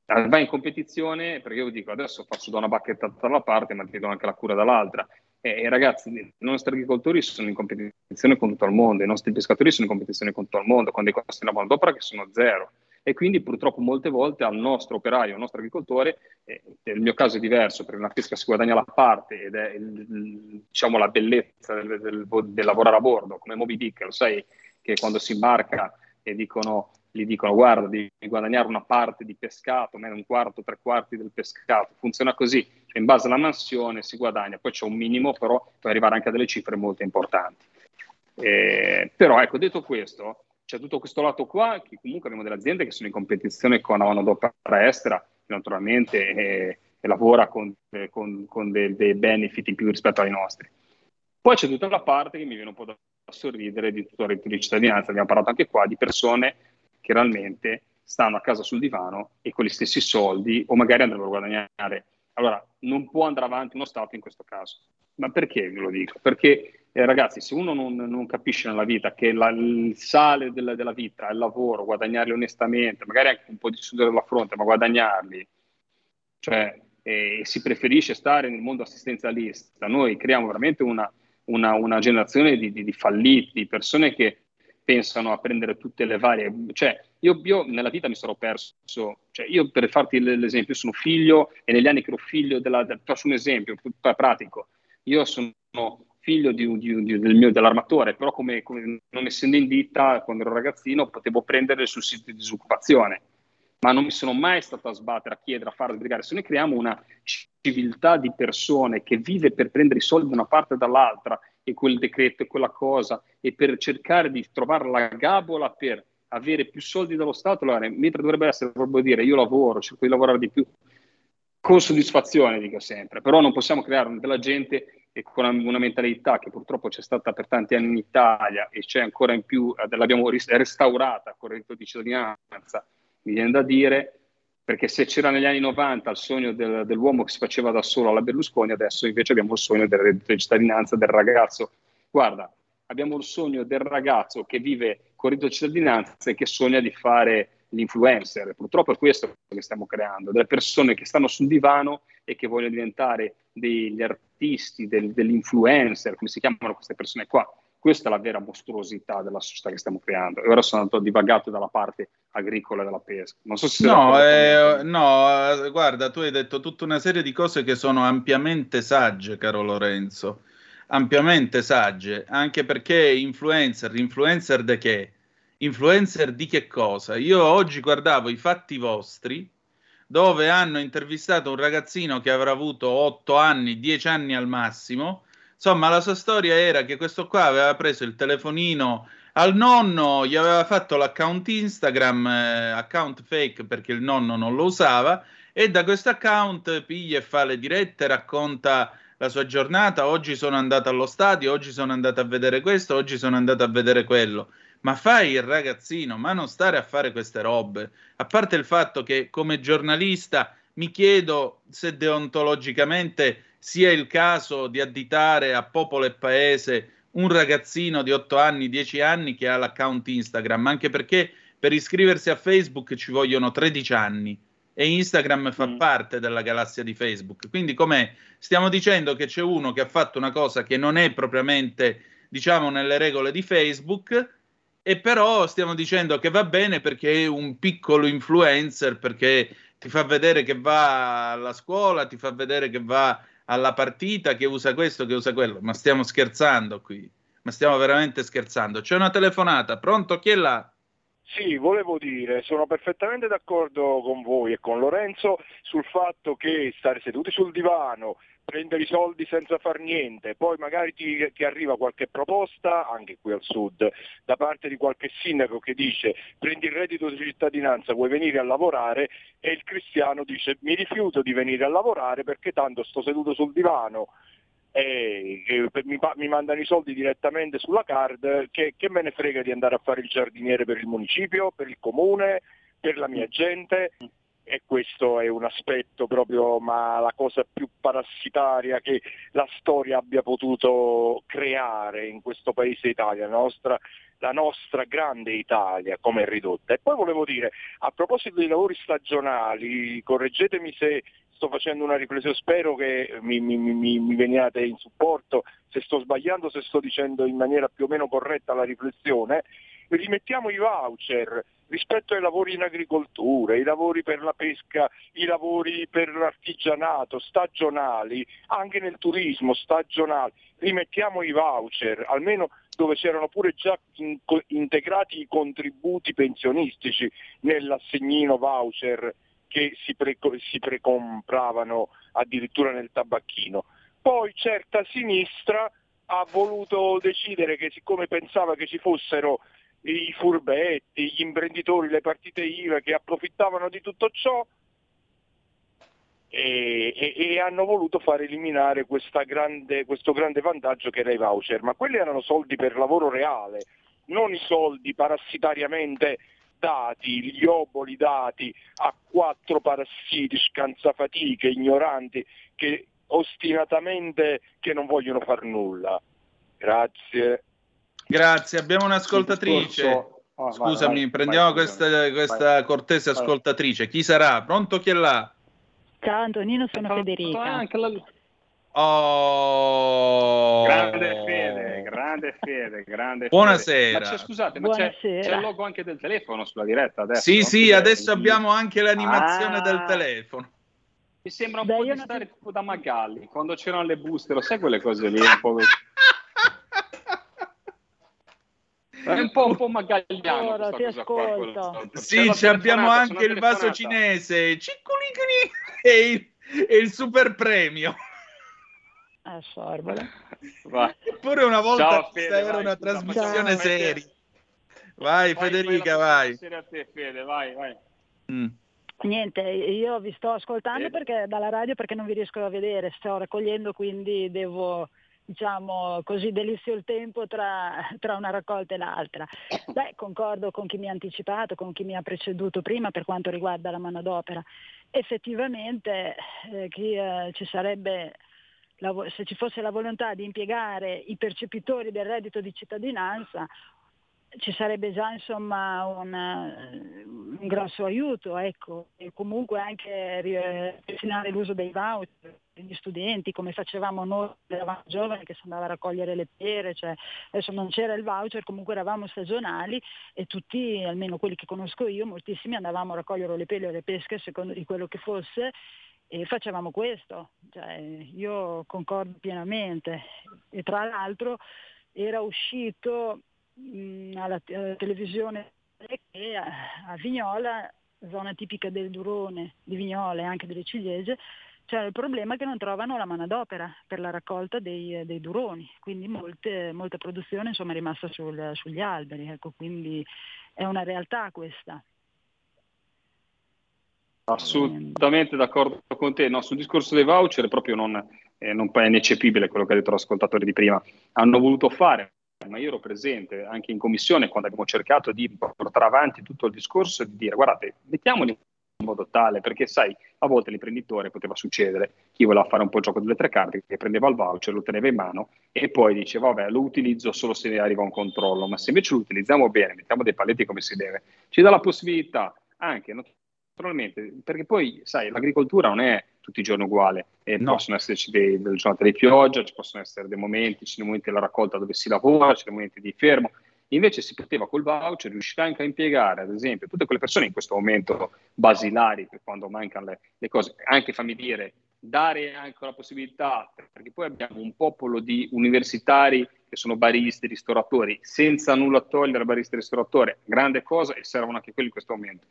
Va in competizione perché io dico adesso faccio da una bacchetta dalla parte, ma ti do anche la cura dall'altra. E, e, ragazzi, i nostri agricoltori sono in competizione con tutto il mondo, i nostri pescatori sono in competizione con tutto il mondo, con dei costi di manodopera che sono zero. E quindi purtroppo molte volte al nostro operaio, al nostro agricoltore, eh, nel mio caso è diverso, perché una pesca si guadagna la parte ed è il, diciamo, la bellezza del, del, del, lavorare a bordo, come Moby Dick, lo sai che quando si imbarca e dicono gli dicono guarda devi guadagnare una parte di pescato, meno un quarto, tre quarti del pescato, funziona così, in base alla mansione si guadagna, poi c'è un minimo però puoi arrivare anche a delle cifre molto importanti. Eh, però ecco, detto questo, c'è tutto questo lato qua, che comunque abbiamo delle aziende che sono in competizione con la manodopera estera, naturalmente, e, e lavora con, eh, con, con dei, dei benefit in più rispetto ai nostri. Poi c'è tutta la parte che mi viene un po' da sorridere di tutto il reddito di cittadinanza, abbiamo parlato anche qua di persone che realmente stanno a casa sul divano e con gli stessi soldi o magari andrebbero a guadagnare. Allora, non può andare avanti uno Stato in questo caso. Ma perché ve lo dico? Perché, eh, ragazzi, se uno non, non, capisce nella vita che la, il sale della, della, vita è il lavoro, guadagnarli onestamente, magari anche un po' di sudore alla fronte, ma guadagnarli, cioè, eh, si preferisce stare nel mondo assistenzialista, noi creiamo veramente una, una, una generazione di, di, di falliti, di persone che pensano a prendere tutte le varie... Cioè, io, io nella vita mi sarò perso... Cioè, io per farti l'esempio, sono figlio e negli anni che ero figlio della... Faccio un esempio pratico. Io sono figlio di, di, di, del mio, dell'armatore, però come, come, non essendo in ditta, quando ero ragazzino, potevo prendere sul sito di disoccupazione. Ma non mi sono mai stato a sbattere, a chiedere, a fare, a sbrigare. Se noi creiamo una civiltà di persone che vive per prendere i soldi da una parte e dall'altra e quel decreto e quella cosa e per cercare di trovare la gabola per avere più soldi dallo Stato, allora, mentre dovrebbe essere proprio dire io lavoro, cerco di lavorare di più, con soddisfazione dico sempre, però non possiamo creare della gente con una mentalità che purtroppo c'è stata per tanti anni in Italia e c'è ancora in più, l'abbiamo restaurata con il reddito di cittadinanza, mi viene da dire, perché se c'era negli anni 90 il sogno del, dell'uomo che si faceva da solo alla Berlusconi, adesso invece abbiamo il sogno del reddito di cittadinanza del ragazzo. Guarda, abbiamo il sogno del ragazzo che vive con reddito di cittadinanza e che sogna di fare l'influencer. Purtroppo è questo che stiamo creando, delle persone che stanno sul divano e che vogliono diventare degli artisti, del, dell'influencer, come si chiamano queste persone qua. Questa è la vera mostruosità della società che stiamo creando. E ora sono andato divagato dalla parte agricola della pesca. Non so se no, eh, no, eh, guarda, tu hai detto tutta una serie di cose che sono ampiamente sagge, caro Lorenzo. Ampiamente sagge, anche perché influencer, influencer di che? Influencer di che cosa? Io oggi guardavo i fatti vostri dove hanno intervistato un ragazzino che avrà avuto 8 anni, 10 anni al massimo, Insomma, la sua storia era che questo qua aveva preso il telefonino al nonno, gli aveva fatto l'account Instagram, eh, account fake perché il nonno non lo usava, e da questo account piglia e fa le dirette, racconta la sua giornata. Oggi sono andato allo stadio, oggi sono andato a vedere questo, oggi sono andato a vedere quello. Ma fai il ragazzino, ma non stare a fare queste robe. A parte il fatto che come giornalista mi chiedo se deontologicamente sia il caso di additare a popolo e paese un ragazzino di 8 anni, 10 anni che ha l'account Instagram, anche perché per iscriversi a Facebook ci vogliono 13 anni e Instagram fa mm. parte della galassia di Facebook. Quindi come stiamo dicendo che c'è uno che ha fatto una cosa che non è propriamente, diciamo, nelle regole di Facebook e però stiamo dicendo che va bene perché è un piccolo influencer, perché ti fa vedere che va alla scuola, ti fa vedere che va alla partita, che usa questo, che usa quello. Ma stiamo scherzando qui, ma stiamo veramente scherzando. C'è una telefonata, pronto? Chi è là? Sì, volevo dire, sono perfettamente d'accordo con voi e con Lorenzo sul fatto che stare seduti sul divano, prendere i soldi senza far niente, poi magari ti, ti, arriva qualche proposta, anche qui al sud, da parte di qualche sindaco che dice prendi il reddito di cittadinanza, vuoi venire a lavorare? E il cristiano dice mi rifiuto di venire a lavorare perché tanto sto seduto sul divano e mi, mi, mandano i soldi direttamente sulla card, che, che me ne frega di andare a fare il giardiniere per il municipio, per il comune, per la mia gente e questo è un aspetto proprio, ma la cosa più parassitaria che la storia abbia potuto creare in questo paese Italia, la nostra, la nostra grande Italia come è ridotta. E poi volevo dire, a proposito dei lavori stagionali, correggetemi se sto facendo una riflessione, spero che mi, mi, mi, mi, veniate in supporto, se sto sbagliando, se sto dicendo in maniera più o meno corretta la riflessione, rimettiamo i voucher rispetto ai lavori in agricoltura, i lavori per la pesca, i lavori per l'artigianato, stagionali, anche nel turismo stagionali, rimettiamo i voucher, almeno dove c'erano pure già in, integrati i contributi pensionistici nell'assegnino voucher che si, pre, si precompravano addirittura nel tabacchino. Poi certa sinistra ha voluto decidere che siccome pensava che ci fossero i furbetti, gli imprenditori, le partite IVA che approfittavano di tutto ciò e, e, e hanno voluto far eliminare grande, questo grande vantaggio che era i voucher, ma quelli erano soldi per lavoro reale, non i soldi parassitariamente dati, gli oboli dati a quattro parassiti scansafatiche, ignoranti, che ostinatamente che non vogliono far nulla. Grazie. Grazie, abbiamo un'ascoltatrice. Oh, Scusami, vai, vai, prendiamo vai, questa, questa cortese ascoltatrice. Chi sarà? Pronto chi è là? Ciao Antonino, sono Federica. Oh, grande fede, grande fede, grande Buonasera. Fede. Ma scusate, ma c'è, c'è, il logo anche del telefono sulla diretta adesso? Sì, sì, adesso abbiamo anche l'animazione ah, del telefono. Mi sembra un Beh, po' di stare ti... tipo da Magalli, quando c'erano le buste, lo sai quelle cose lì? Un po' È un po', un po' magagliano Ora, ti ascolto. Qua, sì, abbiamo anche il vaso cinese, Ciccolicoli, e il, e il super premio. Assorbole. Eppure una volta Ciao, Fede, era vai, una trasmissione seria. Vai, vai Federica, vai. vai. A te, Fede, vai, vai. Mm. Niente, io vi sto ascoltando perché, dalla radio perché non vi riesco a vedere, sto raccogliendo quindi devo diciamo così delizio il tempo tra, tra, una raccolta e l'altra. Beh, concordo con chi mi ha anticipato, con chi mi ha preceduto prima per quanto riguarda la manodopera. Effettivamente eh, chi, eh, ci sarebbe, la, se ci fosse la volontà di impiegare i percepitori del reddito di cittadinanza, ci sarebbe già insomma un, un grosso aiuto, ecco. e comunque anche ripristinare l'uso dei voucher gli studenti come facevamo noi, eravamo giovani che si andava a raccogliere le pere, cioè, adesso non c'era il voucher, comunque eravamo stagionali e tutti, almeno quelli che conosco io, moltissimi andavamo a raccogliere le pere o le pesche a seconda di quello che fosse e facevamo questo, cioè, io concordo pienamente. E tra l'altro era uscito mh, alla, alla, televisione che a, a Vignola, zona tipica del Durone, di Vignola e anche delle ciliegie, c'è il problema che non trovano la manodopera per la raccolta dei, dei duroni, quindi molte, molta produzione insomma, è rimasta sul, sugli alberi, ecco, quindi è una realtà questa. Assolutamente d'accordo con te. No, sul discorso dei voucher proprio non, eh, non è ineccepibile quello che ha detto l'ascoltatore di prima. Hanno voluto fare, ma io ero presente anche in commissione quando abbiamo cercato di portare avanti tutto il discorso e di dire guardate, mettiamoli in modo tale, perché sai, a volte l'imprenditore poteva succedere, chi voleva fare un po' il gioco delle tre carte, che prendeva il voucher, lo teneva in mano e poi diceva, vabbè, lo utilizzo solo se arriva un controllo, ma se invece lo utilizziamo bene, mettiamo dei paletti come si deve, ci dà la possibilità anche, naturalmente, perché poi, sai, l'agricoltura non è tutti i giorni uguale, e no. possono esserci dei, delle giornate di pioggia, ci possono essere dei momenti, ci sono momenti della raccolta dove si lavora, ci sono momenti di fermo, Invece si poteva col voucher riuscire anche a impiegare, ad esempio, tutte quelle persone in questo momento basilari, per quando mancano le, le cose, anche fammi dire, dare anche la possibilità, perché poi abbiamo un popolo di universitari che sono baristi, ristoratori, senza nulla togliere baristi e ristoratori, grande cosa e servono anche quelli in questo momento.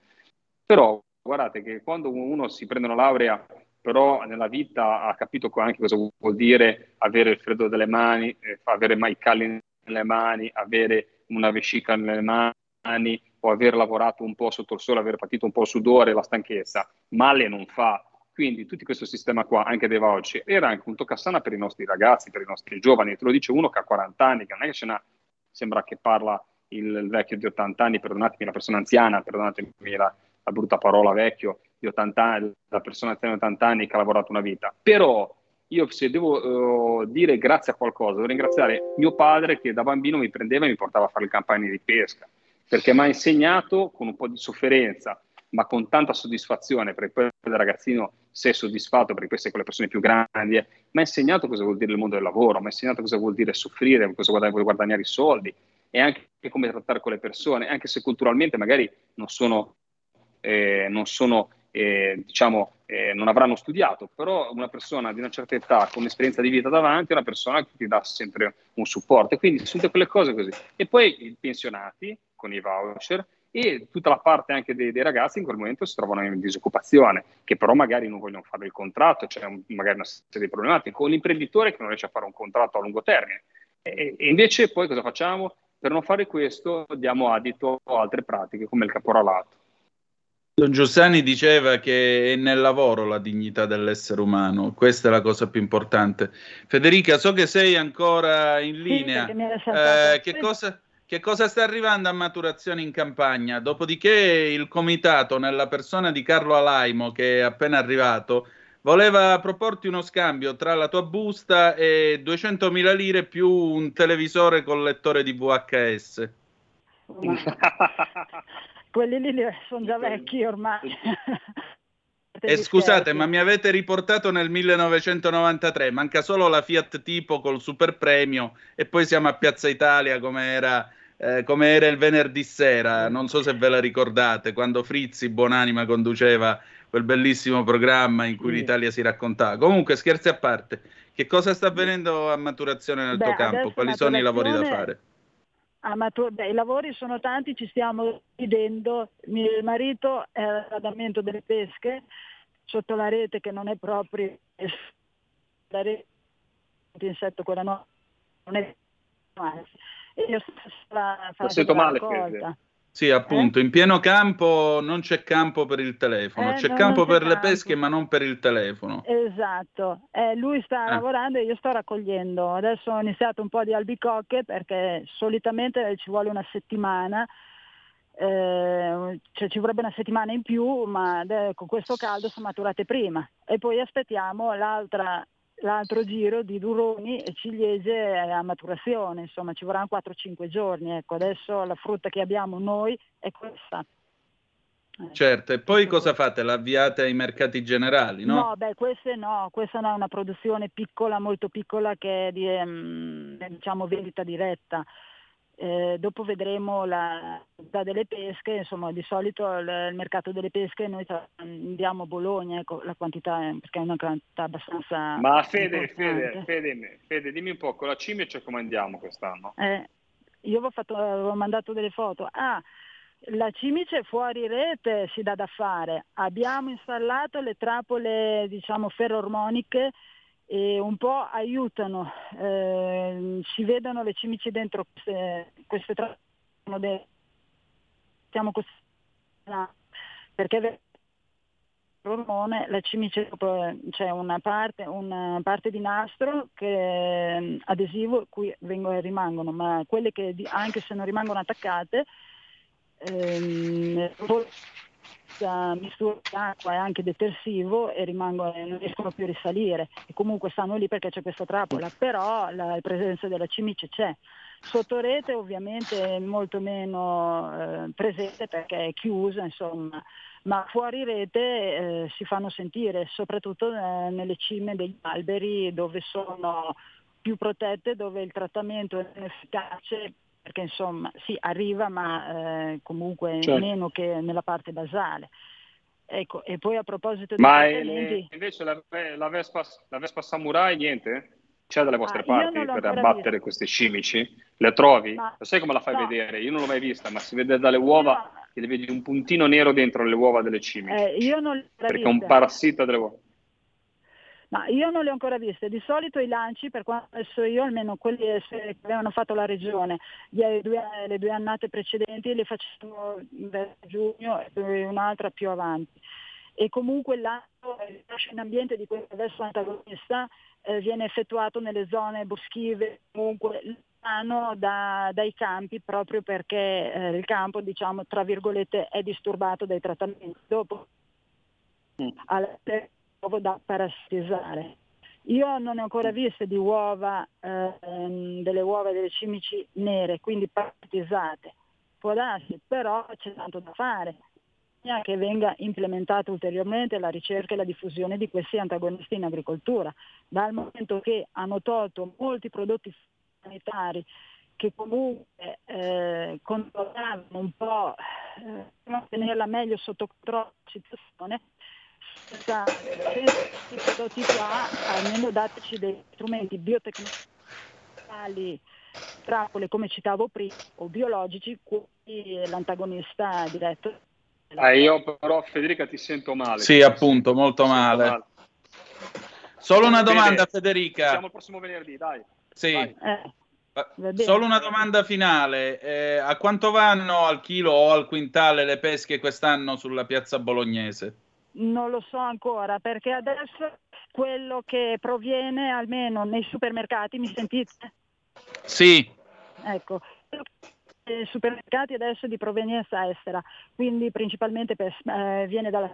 Però guardate che quando uno si prende una laurea, però nella vita ha capito anche cosa vuol dire avere il freddo delle mani, eh, avere mai calli nelle mani, avere una vescica nelle mani o aver lavorato un po' sotto il sole, aver patito un po' il sudore, la stanchezza, male non fa. Quindi tutto questo sistema qua, anche dei voucher, era anche un toccasana per i nostri ragazzi, per i nostri giovani. Te lo dice uno che ha 40 anni, che non è che n'ha, sembra che parla il vecchio di 80 anni, perdonatemi la persona anziana, perdonatemi la, la brutta parola vecchio, di 80 anni, la persona anziana di 80 anni che ha lavorato una vita. Però io se devo uh, dire grazie a qualcosa, devo ringraziare mio padre che da bambino mi prendeva e mi portava a fare le campagne di pesca, perché mi ha insegnato con un po' di sofferenza, ma con tanta soddisfazione, perché poi da ragazzino sei soddisfatto, perché poi sei con le persone più grandi, eh, mi ha insegnato cosa vuol dire il mondo del lavoro, mi ha insegnato cosa vuol dire soffrire, cosa vuol guadagnare i soldi e anche come trattare con le persone, anche se culturalmente magari non sono, eh, non sono eh, diciamo, eh, non avranno studiato, però una persona di una certa età con un'esperienza di vita davanti è una persona che ti dà sempre un supporto. E quindi tutte quelle cose così. E poi i pensionati con i voucher e tutta la parte anche dei, dei, ragazzi in quel momento si trovano in disoccupazione, che però magari non vogliono fare il contratto, c'è cioè magari una serie di problematiche, con l'imprenditore che non riesce a fare un contratto a lungo termine. E, e invece poi cosa facciamo? Per non fare questo diamo adito a altre pratiche come il caporalato. Don Giussani diceva che è nel lavoro la dignità dell'essere umano, questa è la cosa più importante. Federica, so che sei ancora in linea. Sì, eh, che, cosa, che cosa sta arrivando a maturazione in campagna? Dopodiché il comitato, nella persona di Carlo Alaimo, che è appena arrivato, voleva proporti uno scambio tra la tua busta e 200.000 lire più un televisore con lettore di VHS. quelli lì sono già vecchi ormai. E eh, scusate, ma mi avete riportato nel 1993, manca solo la Fiat Tipo col super premio e poi siamo a Piazza Italia come era, eh, come era il venerdì sera, non so se ve la ricordate, quando Frizzi Buonanima conduceva quel bellissimo programma in cui sì. l'Italia si raccontava. Comunque, scherzi a parte, che cosa sta avvenendo a maturazione nel Beh, tuo campo? Quali sono i lavori da fare? Amato- beh, I lavori sono tanti, ci stiamo chiedendo. Il marito è all'adattamento delle pesche sotto la rete che non è proprio la rete insetto quella no, non è e io la faccio male, Fede. Sì, appunto, eh? in pieno campo non c'è campo per il telefono, eh, c'è campo per c'è le campo. pesche ma non per il telefono. Esatto, eh, lui sta Eh. lavorando e io sto raccogliendo. Adesso ho iniziato un po' di albicocche perché solitamente ci vuole una settimana, eh, cioè ci vorrebbe una settimana in più, ma de- con questo caldo sono maturate prima. E poi aspettiamo l'altra l'altro giro di duroni e ciliegie a maturazione, insomma ci vorranno 4-5 giorni. Ecco, adesso la frutta che abbiamo noi è questa. Certo, e poi cosa fate? L'avviate ai mercati generali, no? No, beh, queste no, questa no, è una produzione piccola, molto piccola che è di, ehm, diciamo vendita diretta. Eh, dopo vedremo la quantità delle pesche, insomma di solito il, il mercato delle pesche noi andiamo a Bologna, ecco, la quantità è, perché è una quantità abbastanza Ma Fede, Fede. Fede, Fede, dimmi un po', con la cimice come andiamo quest'anno? Eh, io avevo, fatto- avevo mandato delle foto. Ah, la cimice fuori rete si dà da fare. Abbiamo installato le trappole, diciamo, ferroormoniche e un po' aiutano. Eh, si vedono le cimici dentro queste, queste trappole. sono de- Siamo cos- no, perché ormone, la cimice eh, c'è una parte, una parte di nastro che eh, adesivo qui vengono, rimangono, ma quelle che anche se non rimangono attaccate ehm, questa mistura di acqua e anche detersivo e rimangono, e non riescono più a risalire. E comunque stanno lì perché c'è questa trappola, però la presenza della cimice c'è. Sotto rete ovviamente è molto meno eh, presente perché è chiusa, insomma, ma fuori rete eh, si fanno sentire, soprattutto eh, nelle cime degli alberi dove sono più protette, dove il trattamento è efficace perché insomma sì arriva ma eh, comunque Certo. meno che nella parte basale. Ecco, e poi a proposito di Ma trattamenti, invece la, la Vespa, la Vespa Samurai niente? c'è dalle vostre Ah, parti l'ho per abbattere vista. questi cimici? Le trovi? Ma- Lo sai come la fai no. vedere? Io non l'ho mai vista, ma si vede dalle uova che vedi un puntino nero dentro le uova delle cimici. Eh, io non le ho ancora perché è un parassita delle uova. Ma io non le ho ancora viste. Di solito i lanci, per quanto so io, almeno quelli che avevano fatto la regione, le due, le due annate precedenti li facevano verso giugno e poi un'altra più avanti. E comunque l'anno il lascio in ambiente di questo adesso antagonista eh, viene effettuato nelle zone boschive, comunque lontano da- dai campi proprio perché eh, il campo, diciamo, tra virgolette, è disturbato dai trattamenti. Dopo alla uovo da parassitizzare. Io non ne ho ancora viste di uova, ehm, delle uova delle cimici nere, quindi parassitizzate. Può darsi, però c'è tanto da fare. Che venga implementata ulteriormente la ricerca e la diffusione di questi antagonisti in agricoltura, dal momento che hanno tolto molti prodotti sanitari che comunque eh, controllavano un po', eh, tenerla meglio sotto controllo la situazione, senza, senza questi prodotti qua, almeno dateci dei strumenti biotecnologici, trappole come citavo prima, o biologici, cui l'antagonista diretto. Eh, io però Federica ti sento male. Sì, appunto, molto sento male. Solo una Bene, domanda, Federica. Siamo il prossimo venerdì, dai. Sì. Vai. Eh, bene. Solo una domanda finale. Eh, a quanto vanno al chilo o al quintale le pesche quest'anno sulla piazza bolognese? Non lo so ancora, perché adesso quello che proviene almeno nei supermercati, mi sentite? Sì, Ecco, supermercati adesso di provenienza estera, quindi principalmente per- eh, viene dalla.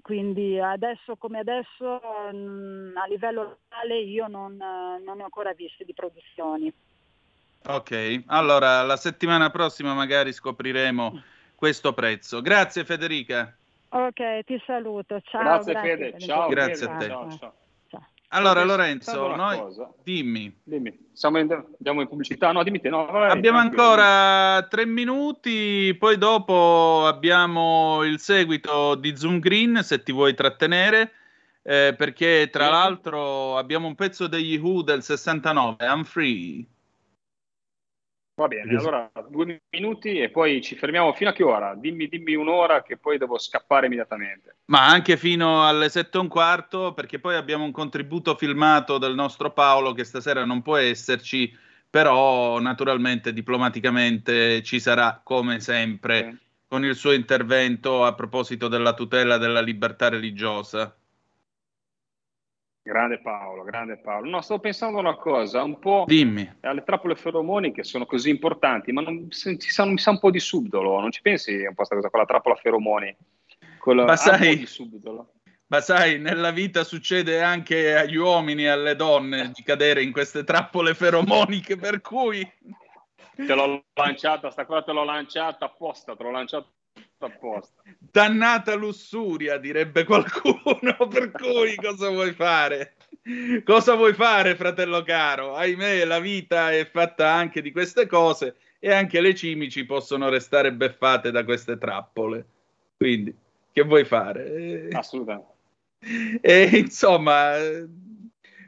Quindi adesso come adesso mm, a livello locale io non, eh, non ne ho ancora viste di produzioni. ok. Allora, la settimana prossima magari scopriremo questo prezzo. Grazie Federica. Ok, ti saluto, ciao. Grazie, Fede, per ciao. Grazie Fede, a te. ciao, ciao. Allora Lorenzo, noi... cosa. dimmi. Dimmi, Siamo in- andiamo in pubblicità? No, dimmi te, no, vai, Abbiamo ancora tre minuti, poi dopo abbiamo il seguito di Zoom Green, se ti vuoi trattenere, eh, perché tra Sì. l'altro abbiamo un pezzo degli Who del 69, I'm Free. Va bene, allora due minuti e poi ci fermiamo fino a che ora? Dimmi, dimmi un'ora che poi devo scappare immediatamente. Ma anche fino alle sette e un quarto, perché poi abbiamo un contributo filmato del nostro Paolo che stasera non può esserci, però naturalmente diplomaticamente ci sarà come sempre con il suo intervento a proposito della tutela della libertà religiosa. Grande Paolo, grande Paolo. No, stavo pensando a una cosa, un po' Dimmi. alle trappole feromoni che sono così importanti, ma non, se- ci sa, mi sa un po' di subdolo, non ci pensi un po' a questa cosa con la trappola feromoni? Con la- Ma sai- di subdolo. Ma sai, nella vita succede anche agli uomini e alle donne di cadere in queste trappole feromoniche, per cui Te l'ho lanciata, sta cosa te l'ho lanciata apposta, te l'ho lanciata apposta. dannata lussuria, direbbe qualcuno, per cui cosa vuoi fare? Cosa vuoi fare, fratello caro? Ahimè, la vita è fatta anche di queste cose e anche le cimici possono restare beffate da queste trappole. Quindi, che vuoi fare? Assolutamente. E insomma,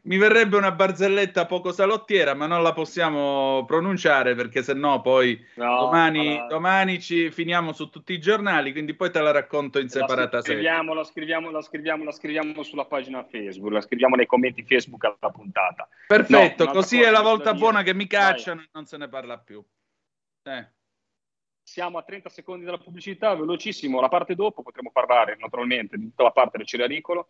mi verrebbe una barzelletta poco salottiera, ma non la possiamo pronunciare perché sennò poi No, domani, domani ci finiamo su tutti i giornali, quindi poi te la racconto in separata la sede. scriviamo, la scriviamo, la scriviamo, la scriviamo sulla pagina Facebook, la scriviamo nei commenti Facebook alla puntata. Perfetto, No, così cosa è la volta buona che mi Vai. cacciano e non se ne parla più. Eh. Siamo a 30 secondi dalla pubblicità, velocissimo. La parte dopo potremo parlare naturalmente di tutta la parte del cerealicolo,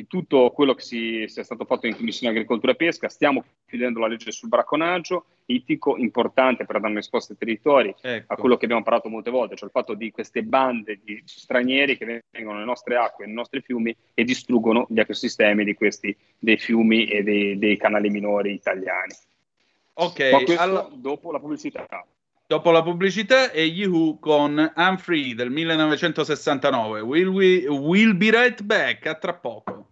di tutto quello che si, sia stato fatto in Commissione Agricoltura e Pesca. Stiamo chiudendo la legge sul bracconaggio, ittico importante per dare una risposta ai territori, Ecco. a quello che abbiamo parlato molte volte, cioè il fatto di queste bande di stranieri che vengono nelle nostre acque, nei nostri fiumi e distruggono gli ecosistemi di questi, dei fiumi e dei, dei canali minori italiani. Ok, Ma questo allora- dopo la pubblicità. Dopo la pubblicità e Who con I'm Free del 1969. Will we, we'll be right back, a tra poco.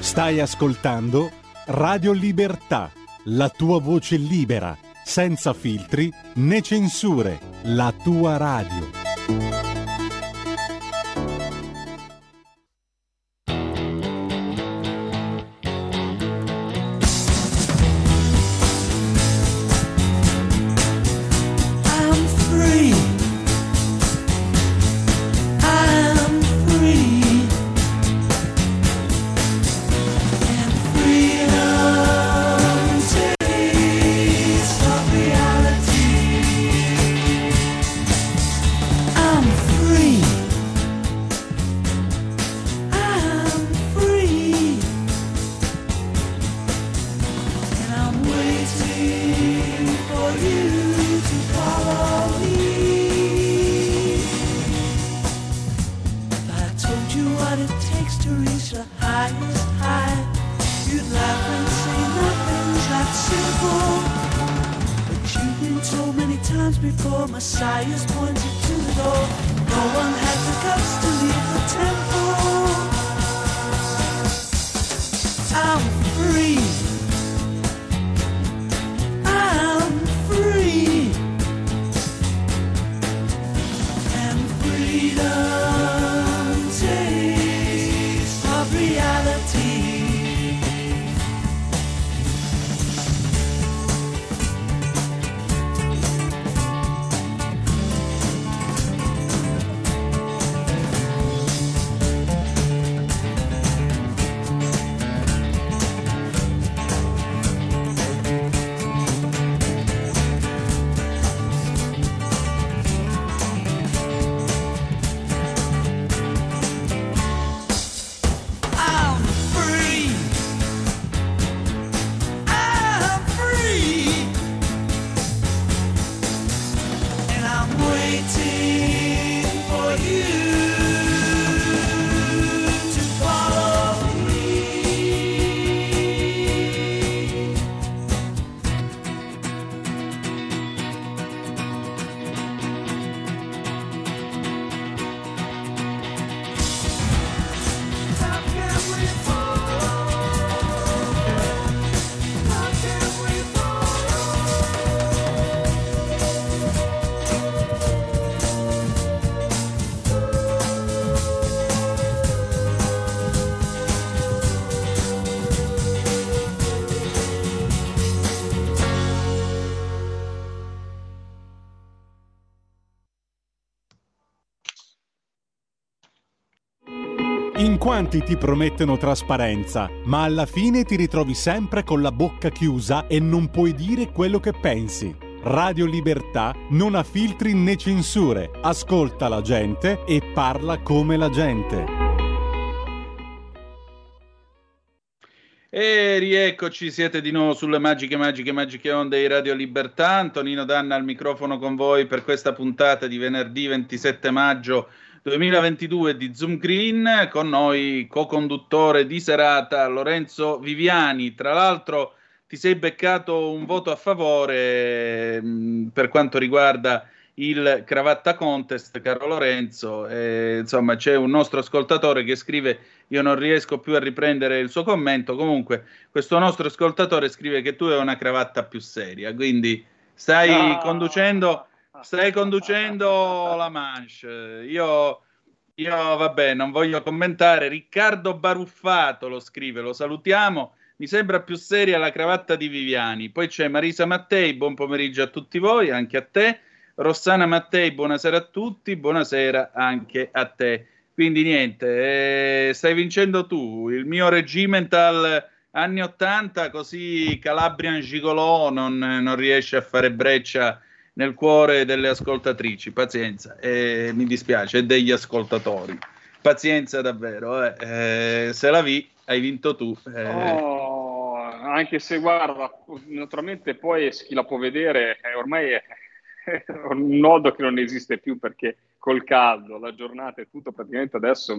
Stai ascoltando Radio Libertà, la tua voce libera, senza filtri né censure, la tua radio. Quanti ti promettono trasparenza, ma alla fine ti ritrovi sempre con la bocca chiusa e non puoi dire quello che pensi. Radio Libertà non ha filtri né censure, ascolta la gente e parla come la gente. E rieccoci, siete di nuovo sulle magiche, magiche, magiche onde di Radio Libertà. Antonino Danna al microfono con voi per questa puntata di venerdì 27 maggio 2022 di Zoom Green. Con noi co-conduttore di serata Lorenzo Viviani. Tra l'altro ti sei beccato un voto a favore mh, per quanto riguarda il cravatta contest, caro Lorenzo. Eh, insomma, c'è un nostro ascoltatore che scrive: Io non riesco più a riprendere il suo commento. Comunque, questo nostro ascoltatore scrive che tu hai una cravatta più seria. Quindi stai Ah. conducendo, stai conducendo la manche. Io, io, vabbè, non voglio commentare. Riccardo Baruffato lo scrive, lo salutiamo. Mi sembra più seria la cravatta di Viviani. Poi c'è Marisa Mattei, buon pomeriggio a tutti voi, anche a te. Rossana Mattei, buonasera a tutti, buonasera anche a te. Quindi niente, eh, stai vincendo tu. Il mio regimental anni 80, così Calabrian Gigolò non, non riesce a fare breccia nel cuore delle ascoltatrici. Pazienza, eh, mi dispiace, e degli ascoltatori. Pazienza davvero, eh. Eh, se la vi, hai vinto tu. eh. Oh, anche se guarda, naturalmente poi chi la può vedere eh, ormai è, un nodo che non esiste più perché col caldo, la giornata e tutto, praticamente adesso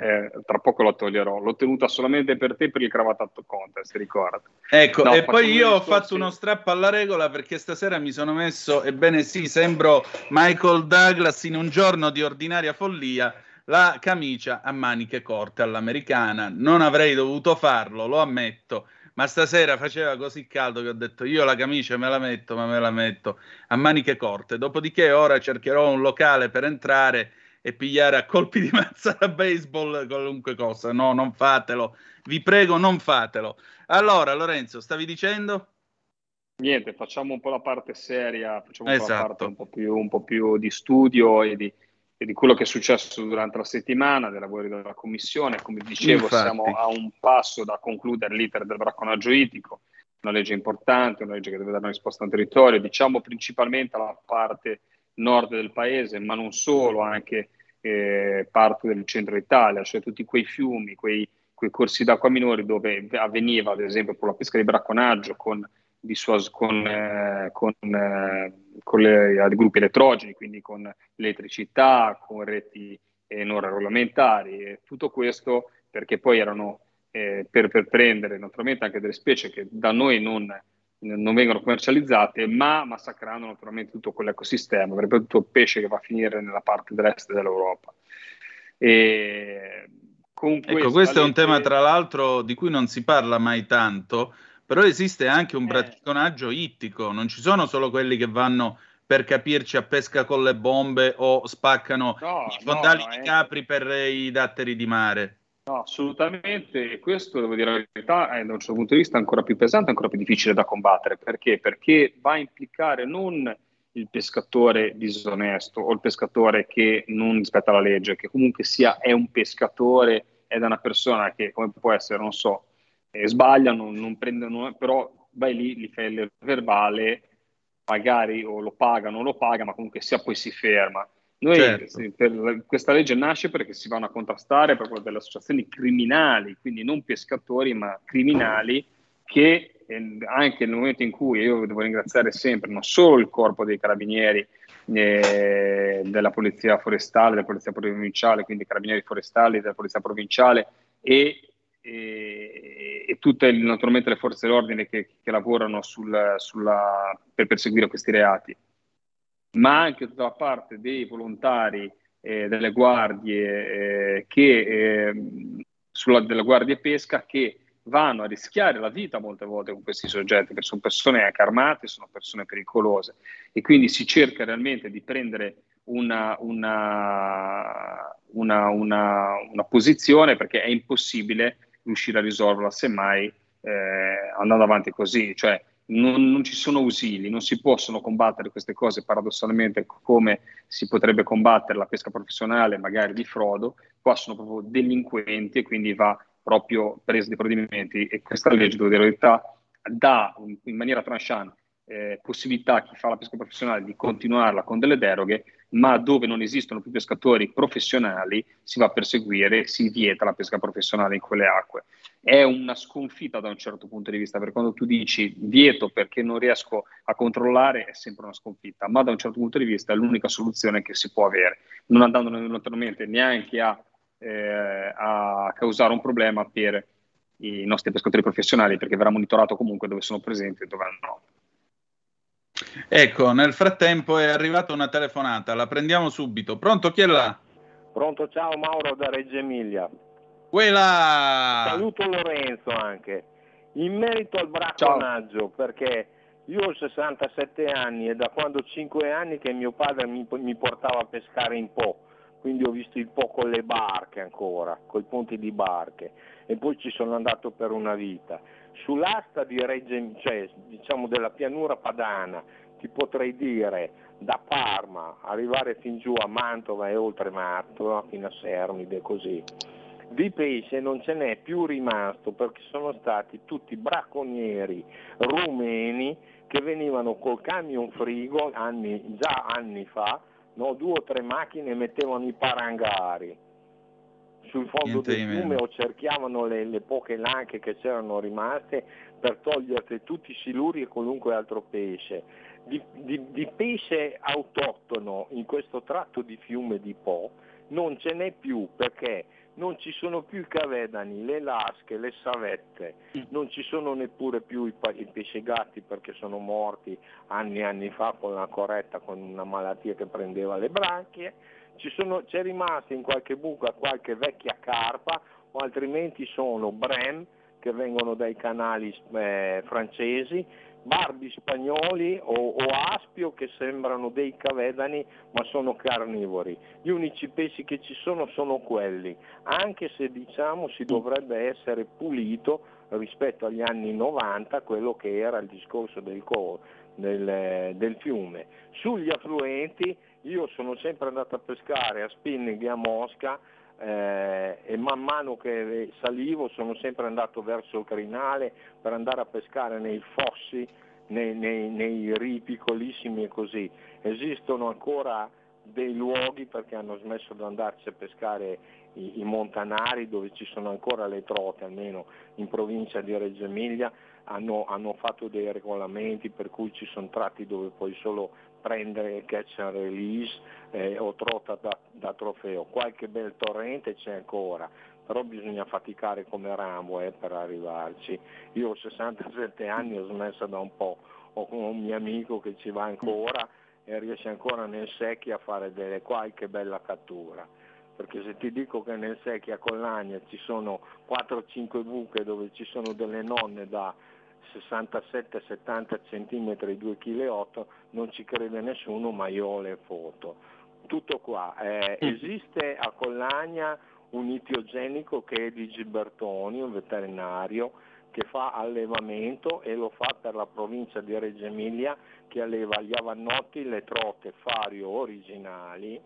eh, tra poco la toglierò. L'ho tenuta solamente per te per il cravattato contest, ricorda. Ecco, No, e poi io ho fatto uno strappo alla regola perché stasera mi sono messo, ebbene sì, sembro Michael Douglas in un giorno di ordinaria follia, la camicia a maniche corte all'americana. Non avrei dovuto farlo, lo ammetto, ma stasera faceva così caldo che ho detto io la camicia me la metto, ma me la metto a maniche corte. Dopodiché ora cercherò un locale per entrare e pigliare a colpi di mazza da baseball qualunque cosa. No, non fatelo. Vi prego, non fatelo. Allora, Lorenzo, stavi dicendo? Niente, facciamo un po' la parte seria, facciamo un po' la Esatto. parte un po' più, un po' più di studio e di, e di quello che è successo durante la settimana, dei lavori della Commissione. Come dicevo, Infatti. siamo a un passo da concludere l'iter del bracconaggio ittico, una legge importante, una legge che deve dare una risposta al territorio, diciamo principalmente alla parte nord del paese, ma non solo, anche eh, parte del centro Italia, cioè tutti quei fiumi, quei, quei corsi d'acqua minori dove avveniva, ad esempio, per la pesca di bracconaggio con con, eh, con, eh, con le, gruppi elettrogeni, quindi con l'elettricità, con reti eh, non regolamentari, tutto questo perché poi erano eh, per, per prendere naturalmente anche delle specie che da noi non, non vengono commercializzate, ma massacrando naturalmente tutto quell'ecosistema, avrebbe tutto il pesce che va a finire nella parte dell'est dell'Europa. E ecco, questo è un tema tra l'altro di cui non si parla mai tanto, però esiste anche un eh. bracconaggio ittico, non ci sono solo quelli che vanno per capirci a pesca con le bombe o spaccano no, i fondali no, di capri per i datteri di mare. No, assolutamente, questo devo dire la verità è da un certo punto di vista ancora più pesante, ancora più difficile da combattere. Perché? Perché va a implicare non il pescatore disonesto o il pescatore che non rispetta la legge, che comunque sia è un pescatore, è da una persona che come può essere, non so, eh, sbaglia, non, non prende, non, però vai lì, gli fai il verbale, magari o lo paga non lo paga, ma comunque sia poi si ferma. Noi, certo. per, questa legge nasce perché si vanno a contrastare proprio delle associazioni criminali, quindi non pescatori, ma criminali, che eh, anche nel momento in cui io devo ringraziare sempre non solo il corpo dei carabinieri, eh, della polizia forestale, della polizia provinciale, quindi carabinieri forestali, della polizia provinciale e, e, e tutte naturalmente le forze dell'ordine che, che lavorano sul, sulla, per perseguire questi reati ma anche tutta la parte dei volontari eh, delle guardie eh, che, eh, sulla, delle guardie pesca che vanno a rischiare la vita molte volte con questi soggetti, perché sono persone anche armate, sono persone pericolose. E quindi si cerca realmente di prendere una, una, una, una posizione perché è impossibile riuscire a risolverla semmai eh, andando avanti così, cioè non, non, ci sono ausili, non si possono combattere queste cose paradossalmente come si potrebbe combattere la pesca professionale, magari di frodo, qua sono proprio delinquenti e quindi va proprio preso dei provvedimenti. E questa legge, devo dire la verità, dà in maniera tranchant eh, possibilità a chi fa la pesca professionale di continuarla con delle deroghe, ma dove non esistono più pescatori professionali si va a perseguire, si vieta la pesca professionale in quelle acque. È una sconfitta da un certo punto di vista, perché quando tu dici vieto perché non riesco a controllare è sempre una sconfitta, ma da un certo punto di vista è l'unica soluzione che si può avere, non andando naturalmente neanche a, eh, a causare un problema per i nostri pescatori professionali, perché verrà monitorato comunque dove sono presenti e dove no. Ecco, nel frattempo è arrivata una telefonata, la prendiamo subito. Pronto, chi è là? Pronto, ciao Mauro da Reggio Emilia. Quella! Saluto Lorenzo anche. In merito al bracconaggio, ciao. perché io ho 67 anni e da quando 5 anni che mio padre mi, mi portava a pescare in Po, quindi ho visto il Po con le barche ancora, con i ponti di barche e poi ci sono andato per una vita Sull'asta di cioè, diciamo della pianura padana, ti potrei dire da Parma arrivare fin giù a Mantova e oltre Mantova fino a Sermide così. Di pesce non ce n'è più rimasto perché sono stati tutti bracconieri rumeni che venivano col camion frigo anni, già anni fa, no, due o tre macchine mettevano i parangari sul fondo Niente del fiume o cerchiavano le, le, poche lanche che c'erano rimaste per togliere tutti i siluri e qualunque altro pesce. Di, di, di pesce autoctono in questo tratto di fiume di Po non ce n'è più perché non ci sono più i cavedani, le lasche, le savette, non ci sono neppure più i, i pescegatti perché sono morti anni e anni fa con la corretta, con una malattia che prendeva le branchie sono, c'è rimasta in qualche buca qualche vecchia carpa o altrimenti sono brem che vengono dai canali eh, francesi, barbi spagnoli o, o, aspio che sembrano dei cavedani ma sono carnivori. Gli unici pesci che ci sono sono quelli, anche se diciamo si dovrebbe essere pulito rispetto agli anni 90 quello che era il discorso del, del, del fiume. Sugli affluenti io sono sempre andato a pescare a Spinning e a Mosca eh, e man mano che salivo sono sempre andato verso il crinale per andare a pescare nei fossi, nei, nei, nei rii piccolissimi e così. Esistono ancora dei luoghi perché hanno smesso di andarci a pescare i, i, montanari dove ci sono ancora le trote, almeno in provincia di Reggio Emilia, hanno, hanno fatto dei regolamenti per cui ci sono tratti dove puoi solo prendere catch and release eh, o trota da, da, trofeo. Qualche bel torrente c'è ancora, però bisogna faticare come ramo eh, per arrivarci. Io ho 67 anni, ho smesso da un po', ho un mio amico che ci va ancora e riesce ancora nel secchio a fare delle qualche bella cattura. Perché se ti dico che nel secchio a Collagna ci sono 4-5 buche dove ci sono delle nonne da 67-70 cm, 2,8 kg, non ci crede nessuno, ma io ho le foto. Tutto qua. Eh, esiste a Collagna un itiogenico che è di Gibertoni, un veterinario, che fa allevamento e lo fa per la provincia di Reggio Emilia che alleva gli avannotti, le trote fario originali,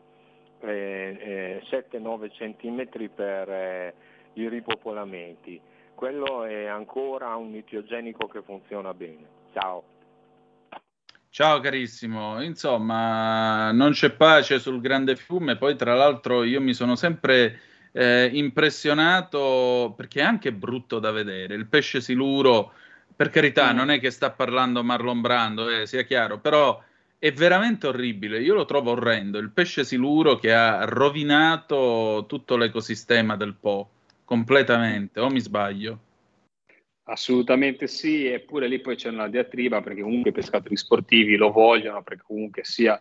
eh, eh, 7-9 cm per eh, i ripopolamenti. Quello è ancora un itiogenico che funziona bene. Ciao. Ciao carissimo, insomma non c'è pace sul grande fiume, poi tra l'altro io mi sono sempre eh, impressionato perché è anche brutto da vedere. Il pesce siluro, per carità, mm. non è che sta parlando Marlon Brando, eh, sia chiaro, però è veramente orribile. Io lo trovo orrendo. Il pesce siluro che ha rovinato tutto l'ecosistema del Po completamente, o mi sbaglio? Assolutamente sì, eppure lì poi c'è una diatriba perché comunque i pescatori sportivi lo vogliono, perché comunque sia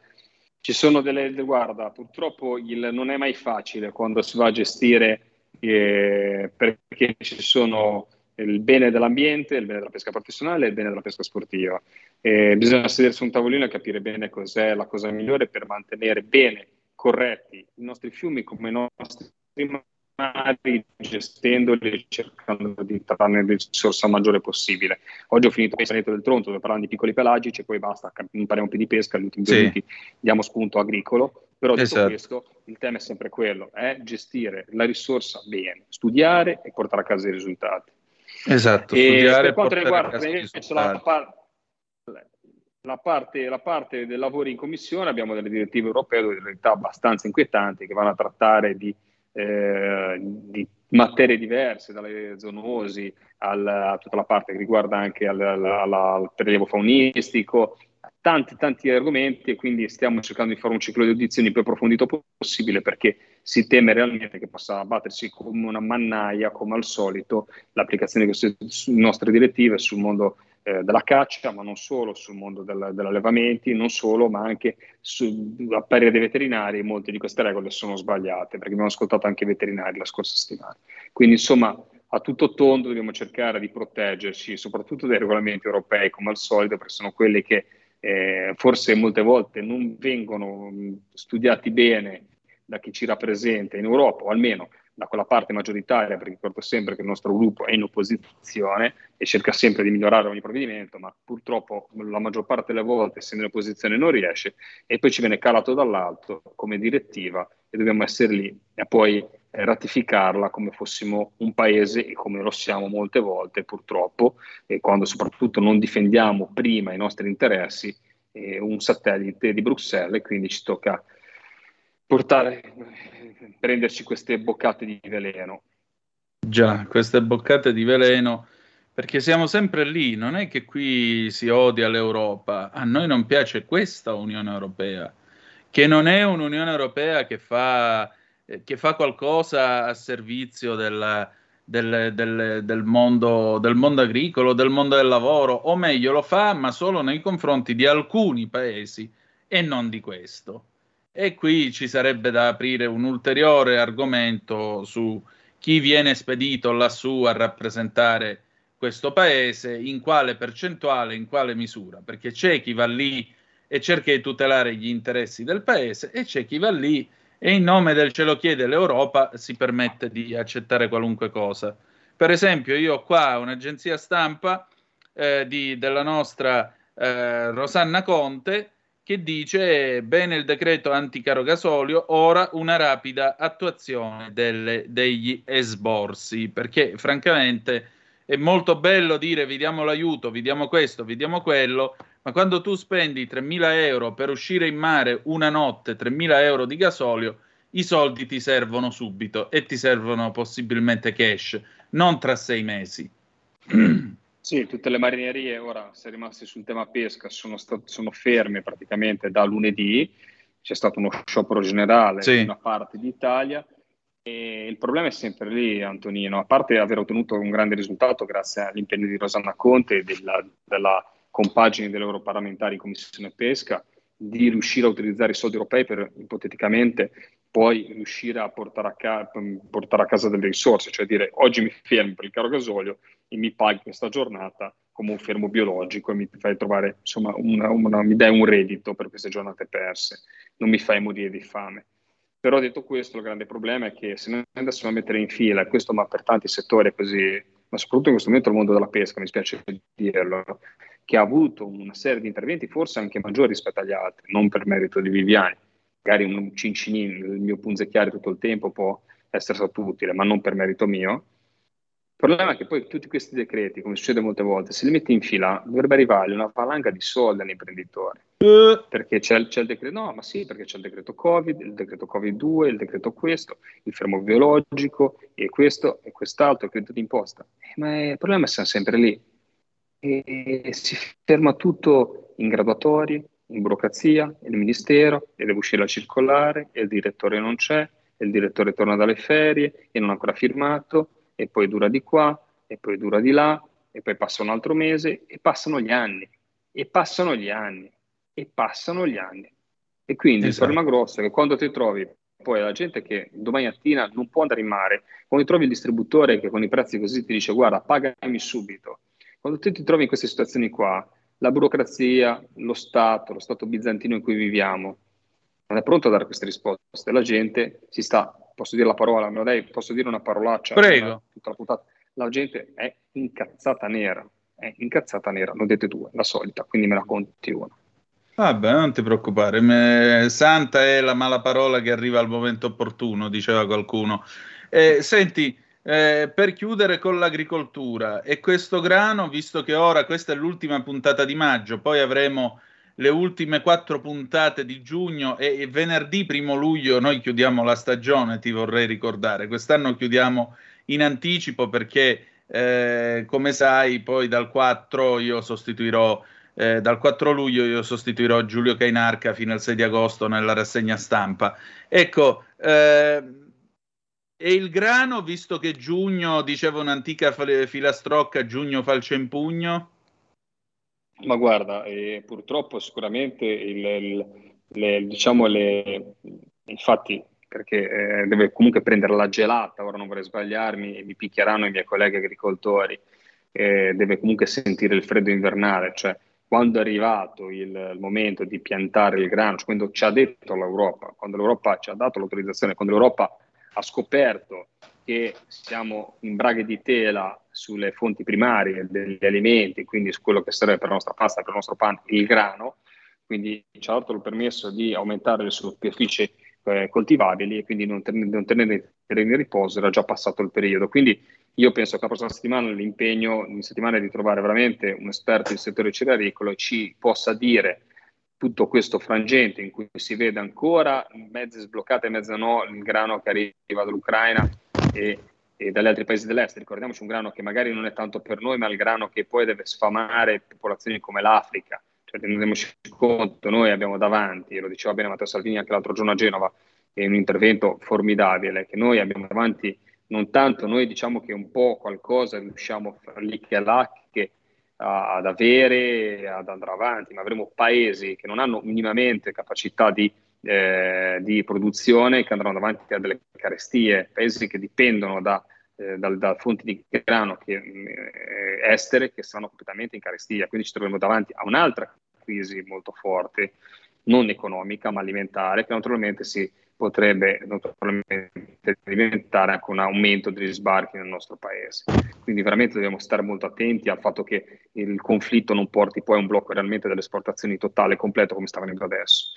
ci sono delle, guarda, purtroppo il, non è mai facile quando si va a gestire eh, perché ci sono il bene dell'ambiente, il bene della pesca professionale e il bene della pesca sportiva. Eh, bisogna sedersi su un tavolino e capire bene cos'è la cosa migliore per mantenere bene corretti i nostri fiumi come i nostri gestendoli cercando di trarne il risorsa maggiore possibile. Oggi ho finito il Saneto del Tronto dove parlano di piccoli pelagici e poi basta, impariamo po' di pesca, gli ultimi due sì. minuti diamo spunto agricolo, però esatto. questo il tema è sempre quello, è gestire la risorsa bene, studiare e portare a casa i risultati. Esatto, e studiare per quanto riguarda la, par- la, parte, la parte dei lavori in commissione abbiamo delle direttive europee in realtà abbastanza inquietanti che vanno a trattare di eh, di materie diverse, dalle zoonosi alla, a tutta la parte che riguarda anche al, al, al prelievo faunistico, tanti tanti argomenti e quindi stiamo cercando di fare un ciclo di audizioni più approfondito possibile perché si teme realmente che possa abbattersi come una mannaia, come al solito, l'applicazione di queste nostre direttive sul mondo eh, della caccia, ma non solo sul mondo del, dell'allevamento, non solo, ma anche a parere dei veterinari molte di queste regole sono sbagliate, perché abbiamo ascoltato anche i veterinari la scorsa settimana. Quindi insomma a tutto tondo dobbiamo cercare di proteggerci soprattutto dai regolamenti europei come al solito, perché sono quelli che eh, forse molte volte non vengono studiati bene da chi ci rappresenta in Europa, o almeno da quella parte maggioritaria, perché ricordo sempre che il nostro gruppo è in opposizione e cerca sempre di migliorare ogni provvedimento, ma purtroppo la maggior parte delle volte, essendo in opposizione, non riesce e poi ci viene calato dall'alto come direttiva e dobbiamo essere lì e poi eh, ratificarla come fossimo un paese e come lo siamo molte volte purtroppo e quando soprattutto non difendiamo prima i nostri interessi eh, un satellite di Bruxelles e quindi ci tocca portare, prenderci queste boccate di veleno. Già, queste boccate di veleno, perché siamo sempre lì, non è che qui si odia l'Europa, a noi non piace questa Unione Europea, che non è un'Unione Europea che fa, eh, che fa qualcosa a servizio del, del, del, del, mondo, del mondo agricolo, del mondo del lavoro, o meglio lo fa, ma solo nei confronti di alcuni paesi e non di questo. E qui ci sarebbe da aprire un ulteriore argomento su chi viene spedito lassù a rappresentare questo paese, in quale percentuale, in quale misura, perché c'è chi va lì e cerca di tutelare gli interessi del paese e c'è chi va lì e in nome del ce lo chiede l'Europa si permette di accettare qualunque cosa. Per esempio, io ho qua un'agenzia stampa eh, di, della nostra eh, Rosanna Conte che dice bene il decreto anticaro gasolio, ora una rapida attuazione delle, degli esborsi, perché francamente è molto bello dire vi diamo l'aiuto, vi diamo questo, vi diamo quello, ma quando tu spendi 3.000 euro per uscire in mare una notte, 3.000 euro di gasolio, i soldi ti servono subito e ti servono possibilmente cash, non tra sei mesi. Sì, tutte le marinerie ora, se rimaste sul tema pesca, sono, stat- sono ferme praticamente da lunedì, c'è stato uno sciopero generale sì. in una parte d'Italia e il problema è sempre lì, Antonino, a parte aver ottenuto un grande risultato grazie all'impegno di Rosanna Conte e della, della compagine delle europarlamentari in Commissione Pesca, di riuscire a utilizzare i soldi europei per ipoteticamente poi riuscire a portare a, ca- portare a casa delle risorse, cioè dire oggi mi fermi per il caro gasolio e mi paghi questa giornata come un fermo biologico e mi fai trovare, insomma, una, una, mi dai un reddito per queste giornate perse, non mi fai morire di fame. Però detto questo, il grande problema è che se noi andassimo a mettere in fila, questo ma per tanti settori è così, ma soprattutto in questo momento il mondo della pesca, mi spiace dirlo, che ha avuto una serie di interventi forse anche maggiori rispetto agli altri, non per merito di Viviani, magari un cincinino, il mio punzecchiare tutto il tempo può essere stato utile, ma non per merito mio. Il problema è che poi tutti questi decreti, come succede molte volte, se li metti in fila, dovrebbe arrivare una valanga di soldi agli imprenditori. Uh. Perché c'è, c'è, il decreto, no, ma sì, perché c'è il decreto Covid, il decreto Covid-2, il decreto questo, il fermo biologico, e questo, e quest'altro, il credito d'imposta. Eh, ma è, il problema è che siamo sempre lì. E si ferma tutto in graduatorie, in burocrazia, il ministero, e deve uscire la circolare, e il direttore non c'è, e il direttore torna dalle ferie, e non ha ancora firmato, e poi dura di qua, e poi dura di là, e poi passa un altro mese, e passano gli anni, e passano gli anni, e passano gli anni. E quindi esatto. il problema grosso è che quando ti trovi poi la gente che domani mattina non può andare in mare, quando trovi il distributore che con i prezzi così ti dice guarda pagami subito, quando tu ti trovi in queste situazioni qua, la burocrazia, lo Stato, lo Stato bizantino in cui viviamo, non è pronto a dare queste risposte. La gente si sta posso dire la parola, ma lei posso dire una parolaccia? Prego. La, la gente è incazzata nera, è incazzata nera, non dite due, la solita, quindi me la conti una. Vabbè, non ti preoccupare, me... santa è la mala parola che arriva al momento opportuno, diceva qualcuno. Eh, senti, eh, per chiudere con l'agricoltura e questo grano, visto che ora questa è l'ultima puntata di maggio, poi avremo le ultime quattro puntate di giugno e, e venerdì primo luglio noi chiudiamo la stagione, ti vorrei ricordare. Quest'anno chiudiamo in anticipo perché, eh, come sai, poi dal 4 io sostituirò. Eh, dal 4 luglio io sostituirò Giulio Cainarca fino al 6 di agosto nella rassegna stampa. Ecco, eh, e il grano, visto che giugno, diceva un'antica filastrocca, giugno falce in pugno? Ma guarda, eh, purtroppo sicuramente il, il, le, diciamo le, infatti perché eh, deve comunque prendere la gelata, ora non vorrei sbagliarmi, mi picchieranno i miei colleghi agricoltori, eh, deve comunque sentire il freddo invernale, cioè quando è arrivato il, il, momento di piantare il grano, quando ci ha detto l'Europa, quando l'Europa ci ha dato l'autorizzazione, quando l'Europa ha scoperto che siamo in braghe di tela sulle fonti primarie degli alimenti, quindi su quello che serve per la nostra pasta, per il nostro pane, il grano, quindi ci ha dato il permesso di aumentare le superfici eh, coltivabili e quindi non, ten- non tenere i terreni in riposo, era già passato il periodo. Quindi io penso che la prossima settimana l'impegno in settimana è di trovare veramente un esperto del settore cerealicolo e ci possa dire tutto questo frangente in cui si vede ancora mezze sbloccate e mezze no il grano che arriva dall'Ucraina e, e, dagli altri paesi dell'est. Ricordiamoci un grano che magari non è tanto per noi, ma il grano che poi deve sfamare popolazioni come l'Africa. Cioè, rendiamoci conto, noi abbiamo davanti, lo diceva bene Matteo Salvini anche l'altro giorno a Genova, è un intervento formidabile, che noi abbiamo davanti non tanto noi diciamo che un po' qualcosa riusciamo lì che là che ad avere, ad andare avanti, ma avremo paesi che non hanno minimamente capacità di, eh, di produzione che andranno avanti a delle carestie, paesi che dipendono da, eh, da, da fonti di grano che, eh, estere che saranno completamente in carestia, quindi ci troveremo davanti a un'altra crisi molto forte, non economica ma alimentare, che naturalmente si potrebbe naturalmente diventare anche un aumento degli sbarchi nel nostro paese. Quindi veramente dobbiamo stare molto attenti al fatto che il conflitto non porti poi a un blocco realmente delle esportazioni totale e completo come sta avvenendo adesso.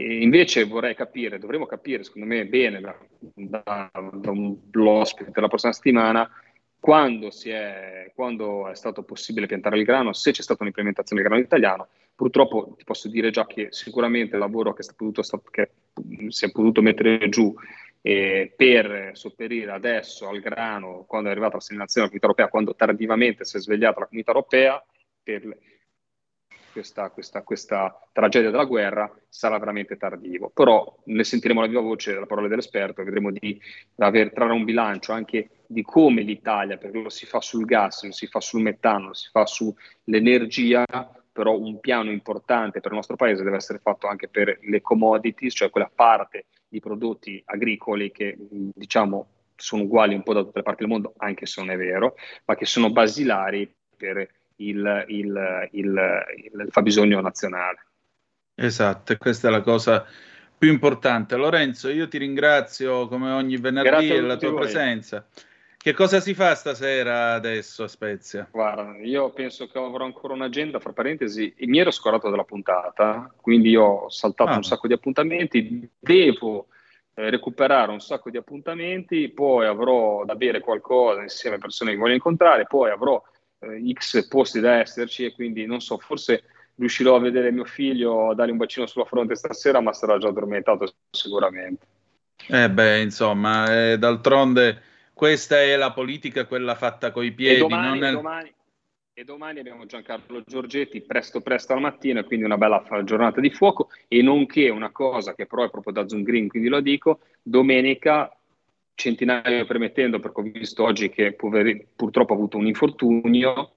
E invece vorrei capire, dovremmo capire secondo me bene da, da, da un l'ospite della prossima settimana quando, è, quando, è, stato possibile piantare il grano, se c'è stata un'implementazione del grano italiano. Purtroppo ti posso dire già che sicuramente il lavoro che, potuto, che si è potuto mettere giù eh, per sopperire adesso al grano, quando è arrivata la segnalazione della comunità europea, quando tardivamente si è svegliata la comunità europea, per, questa, questa, questa, tragedia della guerra sarà veramente tardivo. Però ne sentiremo la viva voce della parola dell'esperto vedremo di aver, trarre un bilancio anche di come l'Italia, perché lo si fa sul gas, lo si fa sul metano, lo si fa sull'energia, però un piano importante per il nostro paese deve essere fatto anche per le commodities, cioè quella parte di prodotti agricoli che diciamo sono uguali un po' da tutte le parti del mondo, anche se non è vero, ma che sono basilari per il, il, il, il fabbisogno nazionale. Esatto, questa è la cosa più importante. Lorenzo, io ti ringrazio come ogni venerdì per la tua voi. presenza. Che cosa si fa stasera adesso a Spezia? Guarda, io penso che avrò ancora un'agenda, fra parentesi, mi ero scorato della puntata, quindi ho saltato ah. un sacco di appuntamenti, devo eh, recuperare un sacco di appuntamenti, poi avrò da bere qualcosa insieme a persone che voglio incontrare, poi avrò eh, X posti da esserci e quindi non so, forse riuscirò a vedere mio figlio, a dargli un bacino sulla fronte stasera, ma sarà già addormentato sicuramente. Eh beh, insomma, eh, d'altronde questa è la politica, quella fatta coi piedi. E domani, è... domani, e domani abbiamo Giancarlo Giorgetti presto presto al mattino, quindi una bella giornata di fuoco e nonché una cosa che però è proprio da Zoom Green, quindi lo dico, domenica centinaio permettendo, perché ho visto oggi che purtroppo ha avuto un infortunio,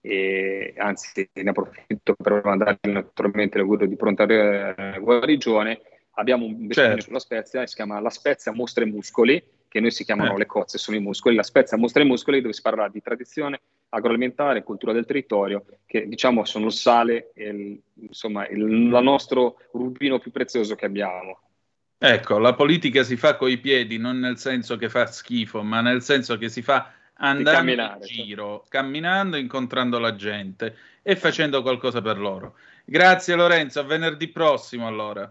e anzi ne approfitto per mandare naturalmente l'augurio di pronta guarigione, abbiamo un certo. sulla Spezia, si chiama La Spezia Mostra e Muscoli, che noi si chiamano eh. le cozze, sono i muscoli, La Spezia Mostra e Muscoli, dove si parlerà di tradizione agroalimentare, cultura del territorio, che diciamo sono il sale, il, insomma il, il nostro rubino più prezioso che abbiamo. Ecco, la politica si fa coi piedi, non nel senso che fa schifo, ma nel senso che si fa andando in giro, certo. camminando, incontrando la gente e facendo qualcosa per loro. Grazie Lorenzo, a venerdì prossimo allora.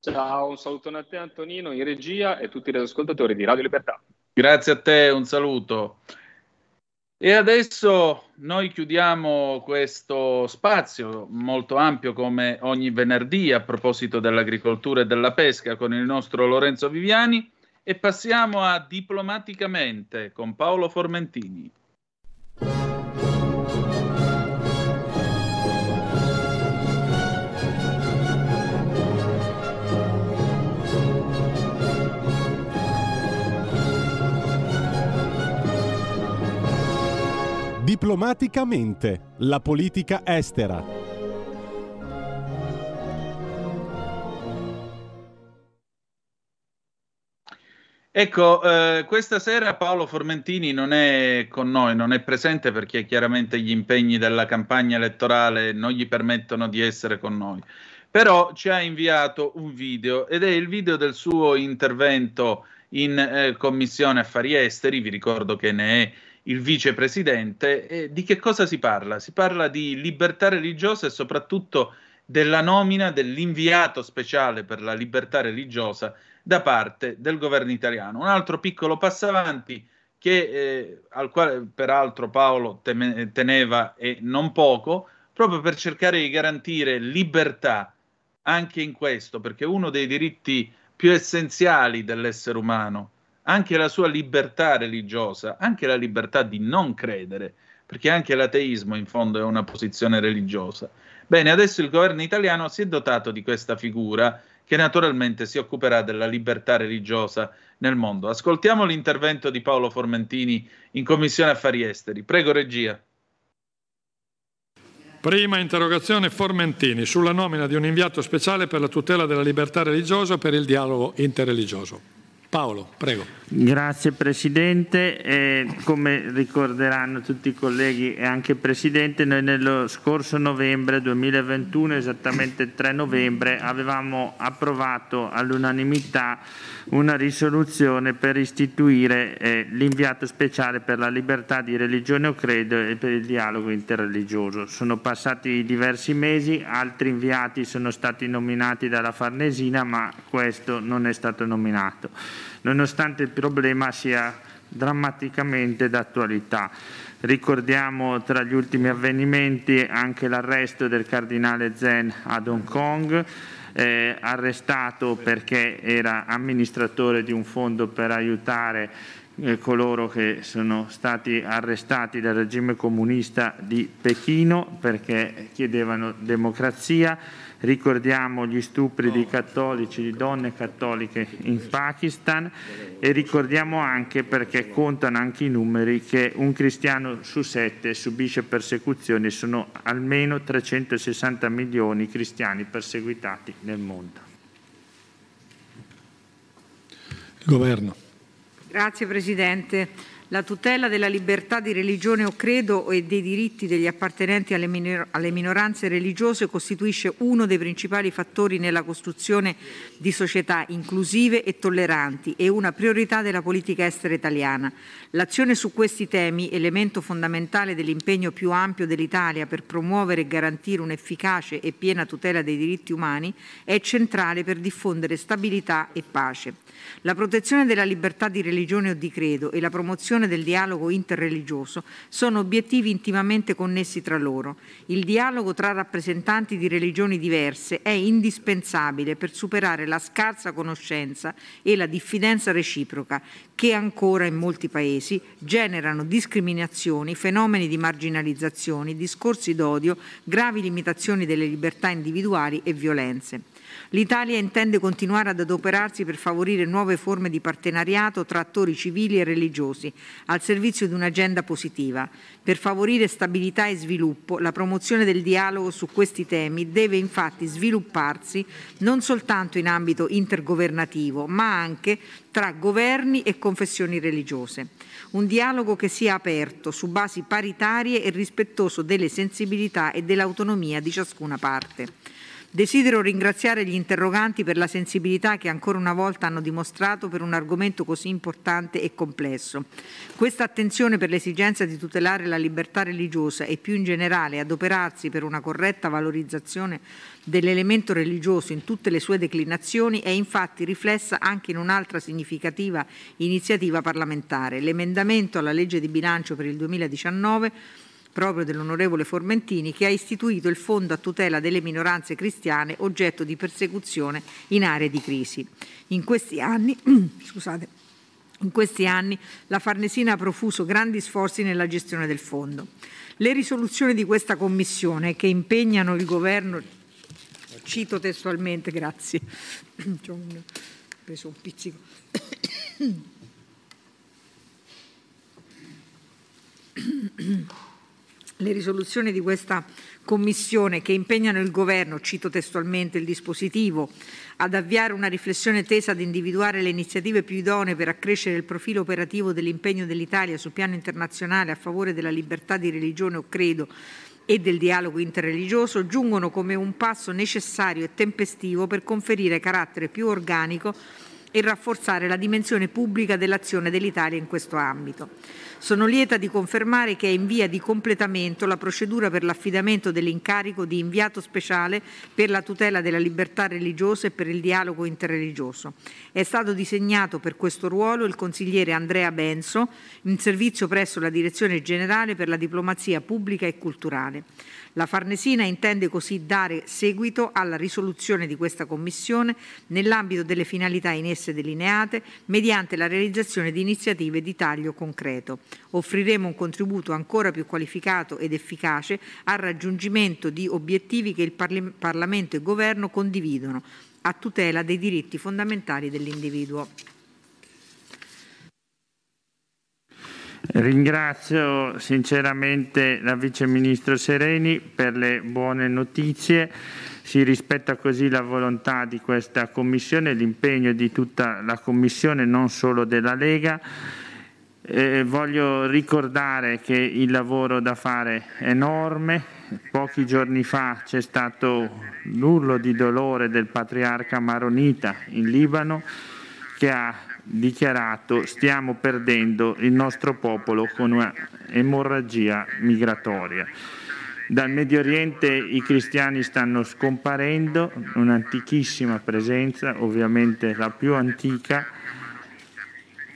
Ciao, un saluto a te Antonino in regia e tutti gli ascoltatori di Radio Libertà. Grazie a te, un saluto. E adesso noi chiudiamo questo spazio molto ampio come ogni venerdì a proposito dell'agricoltura e della pesca con il nostro Lorenzo Viviani e passiamo a Diplomaticamente con Paolo Formentini. Diplomaticamente, la politica estera. Ecco, eh, questa sera Paolo Formentini non è con noi, non è presente perché chiaramente gli impegni della campagna elettorale non gli permettono di essere con noi. Però ci ha inviato un video ed è il video del suo intervento in eh, Commissione Affari Esteri, vi ricordo che ne è il vicepresidente. E di che cosa si parla? Si parla di libertà religiosa e soprattutto della nomina dell'inviato speciale per la libertà religiosa da parte del governo italiano. Un altro piccolo passo avanti che, eh, al quale peraltro Paolo teme, teneva e non poco, proprio per cercare di garantire libertà anche in questo, perché uno dei diritti più essenziali dell'essere umano anche la sua libertà religiosa, anche la libertà di non credere, perché anche l'ateismo in fondo è una posizione religiosa. Bene, adesso il governo italiano si è dotato di questa figura che naturalmente si occuperà della libertà religiosa nel mondo. Ascoltiamo l'intervento di Paolo Formentini in Commissione Affari Esteri. Prego, regia. Prima interrogazione Formentini sulla nomina di un inviato speciale per la tutela della libertà religiosa per il dialogo interreligioso. Paolo, prego. Grazie Presidente. Eh, come ricorderanno tutti i colleghi e anche il Presidente, noi nello scorso novembre 2021, esattamente il 3 novembre, avevamo approvato all'unanimità una risoluzione per istituire eh, l'inviato speciale per la libertà di religione o credo e per il dialogo interreligioso. Sono passati diversi mesi, altri inviati sono stati nominati dalla Farnesina, ma questo non è stato nominato nonostante il problema sia drammaticamente d'attualità. Ricordiamo tra gli ultimi avvenimenti anche l'arresto del cardinale Zen ad Hong Kong, eh, arrestato perché era amministratore di un fondo per aiutare eh, coloro che sono stati arrestati dal regime comunista di Pechino perché chiedevano democrazia. Ricordiamo gli stupri di cattolici, di donne cattoliche in Pakistan e ricordiamo anche, perché contano anche i numeri, che un cristiano su sette subisce persecuzioni, sono almeno 360 milioni i cristiani perseguitati nel mondo. Governo. Grazie Presidente. La tutela della libertà di religione o credo e dei diritti degli appartenenti alle, minor- alle, minoranze religiose costituisce uno dei principali fattori nella costruzione di società inclusive e tolleranti e una priorità della politica estera italiana. L'azione su questi temi, elemento fondamentale dell'impegno più ampio dell'Italia per promuovere e garantire un'efficace e piena tutela dei diritti umani, è centrale per diffondere stabilità e pace. La protezione della libertà di religione o di credo e la promozione del dialogo interreligioso sono obiettivi intimamente connessi tra loro. Il dialogo tra rappresentanti di religioni diverse è indispensabile per superare la scarsa conoscenza e la diffidenza reciproca che ancora in molti paesi generano discriminazioni, fenomeni di marginalizzazione, discorsi d'odio, gravi limitazioni delle libertà individuali e violenze. L'Italia intende continuare ad adoperarsi per favorire nuove forme di partenariato tra attori civili e religiosi, al servizio di un'agenda positiva. Per favorire stabilità e sviluppo, la promozione del dialogo su questi temi deve infatti svilupparsi non soltanto in ambito intergovernativo, ma anche tra governi e confessioni religiose. Un dialogo che sia aperto, su basi paritarie e rispettoso delle sensibilità e dell'autonomia di ciascuna parte. Desidero ringraziare gli interroganti per la sensibilità che ancora una volta hanno dimostrato per un argomento così importante e complesso. Questa attenzione per l'esigenza di tutelare la libertà religiosa e più in generale adoperarsi per una corretta valorizzazione dell'elemento religioso in tutte le sue declinazioni è infatti riflessa anche in un'altra significativa iniziativa parlamentare, l'emendamento alla legge di bilancio per il 2019 proprio dell'onorevole Formentini, che ha istituito il Fondo a tutela delle minoranze cristiane oggetto di persecuzione in aree di crisi. In questi anni, scusate, in questi anni la Farnesina ha profuso grandi sforzi nella gestione del fondo. Le risoluzioni di questa Commissione che impegnano il Governo, cito testualmente, grazie, ho preso un pizzico. le risoluzioni di questa Commissione che impegnano il Governo, cito testualmente il dispositivo, ad avviare una riflessione tesa ad individuare le iniziative più idonee per accrescere il profilo operativo dell'impegno dell'Italia sul piano internazionale a favore della libertà di religione o credo e del dialogo interreligioso, giungono come un passo necessario e tempestivo per conferire carattere più organico e rafforzare la dimensione pubblica dell'azione dell'Italia in questo ambito. Sono lieta di confermare che è in via di completamento la procedura per l'affidamento dell'incarico di inviato speciale per la tutela della libertà religiosa e per il dialogo interreligioso. È stato disegnato per questo ruolo il consigliere Andrea Benso, in servizio presso la Direzione Generale per la Diplomazia Pubblica e Culturale. La Farnesina intende così dare seguito alla risoluzione di questa Commissione nell'ambito delle finalità in esse delineate mediante la realizzazione di iniziative di taglio concreto. Offriremo un contributo ancora più qualificato ed efficace al raggiungimento di obiettivi che il Parlamento e il Governo condividono a tutela dei diritti fondamentali dell'individuo. Ringrazio sinceramente la Vice Ministro Sereni per le buone notizie. Si rispetta così la volontà di questa Commissione, l'impegno di tutta la Commissione, non solo della Lega. Eh, voglio ricordare che il lavoro da fare è enorme. Pochi giorni fa c'è stato l'urlo di dolore del patriarca Maronita in Libano che ha dichiarato stiamo perdendo il nostro popolo con una emorragia migratoria. Dal Medio Oriente i cristiani stanno scomparendo, un'antichissima presenza, ovviamente la più antica.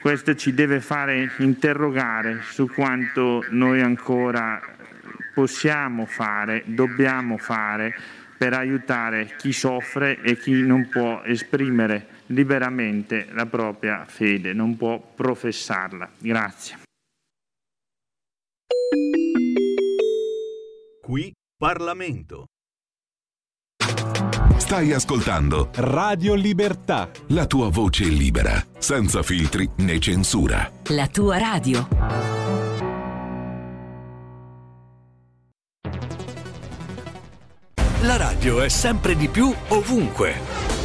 Questo ci deve fare interrogare su quanto noi ancora possiamo fare, dobbiamo fare per aiutare chi soffre e chi non può esprimere liberamente la propria fede, non può professarla. Grazie. Qui Parlamento. Stai ascoltando Radio Libertà. la tua voce libera, senza filtri né censura. La tua radio. La radio è sempre di più ovunque.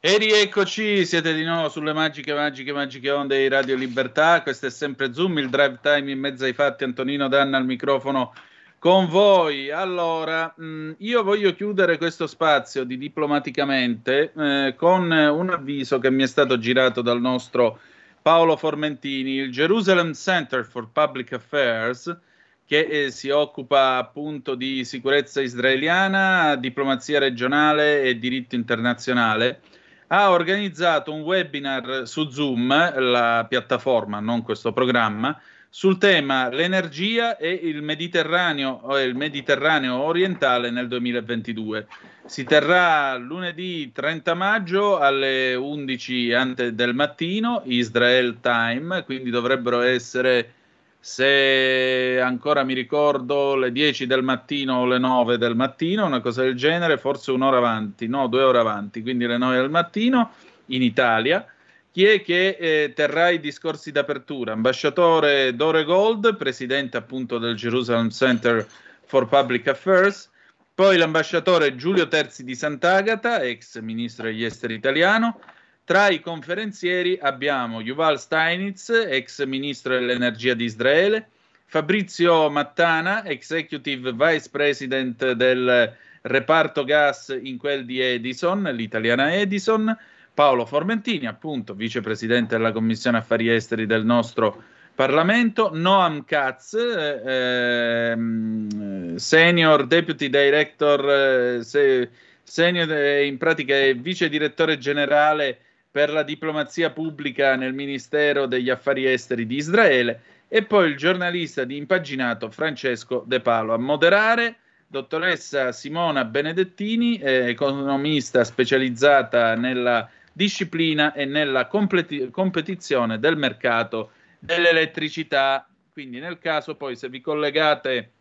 E rieccoci, siete di nuovo sulle magiche, magiche, magiche onde di Radio Libertà. Questo è sempre Zoom, il drive time in mezzo ai fatti. Antonino Danna al microfono con voi. Allora, mh, io voglio chiudere questo spazio di diplomaticamente eh, con un avviso che mi è stato girato dal nostro Paolo Formentini, il Jerusalem Center for Public Affairs, che eh, si occupa appunto di sicurezza israeliana, diplomazia regionale e diritto internazionale ha organizzato un webinar su Zoom, la piattaforma, non questo programma, sul tema l'energia e il Mediterraneo, il Mediterraneo orientale nel 2022. Si terrà lunedì 30 maggio alle 11 ante- del mattino, Israel Time, quindi dovrebbero essere, se ancora mi ricordo, le 10 del mattino o le 9 del mattino, una cosa del genere, forse un'ora avanti, no, due ore avanti, quindi le 9 del mattino in Italia. Chi è che eh, terrà i discorsi d'apertura? Ambasciatore Dore Gold, presidente appunto del Jerusalem Center for Public Affairs, poi l'ambasciatore Giulio Terzi di Sant'Agata, ex ministro degli esteri italiano. Tra i conferenzieri abbiamo Yuval Steinitz, ex ministro dell'energia di Israele, Fabrizio Mattana, executive vice president del reparto gas in quel di Edison, l'italiana Edison, Paolo Formentini, appunto vicepresidente della Commissione Affari Esteri del nostro Parlamento, Noam Katz, eh, ehm, senior deputy director, eh, se, senior, eh, in pratica è vice direttore generale per la diplomazia pubblica nel Ministero degli Affari Esteri di Israele, e poi il giornalista di impaginato Francesco De Palo. A moderare dottoressa Simona Benedettini, eh, economista specializzata nella disciplina e nella completi- competizione del mercato dell'elettricità. Quindi nel caso poi se vi collegate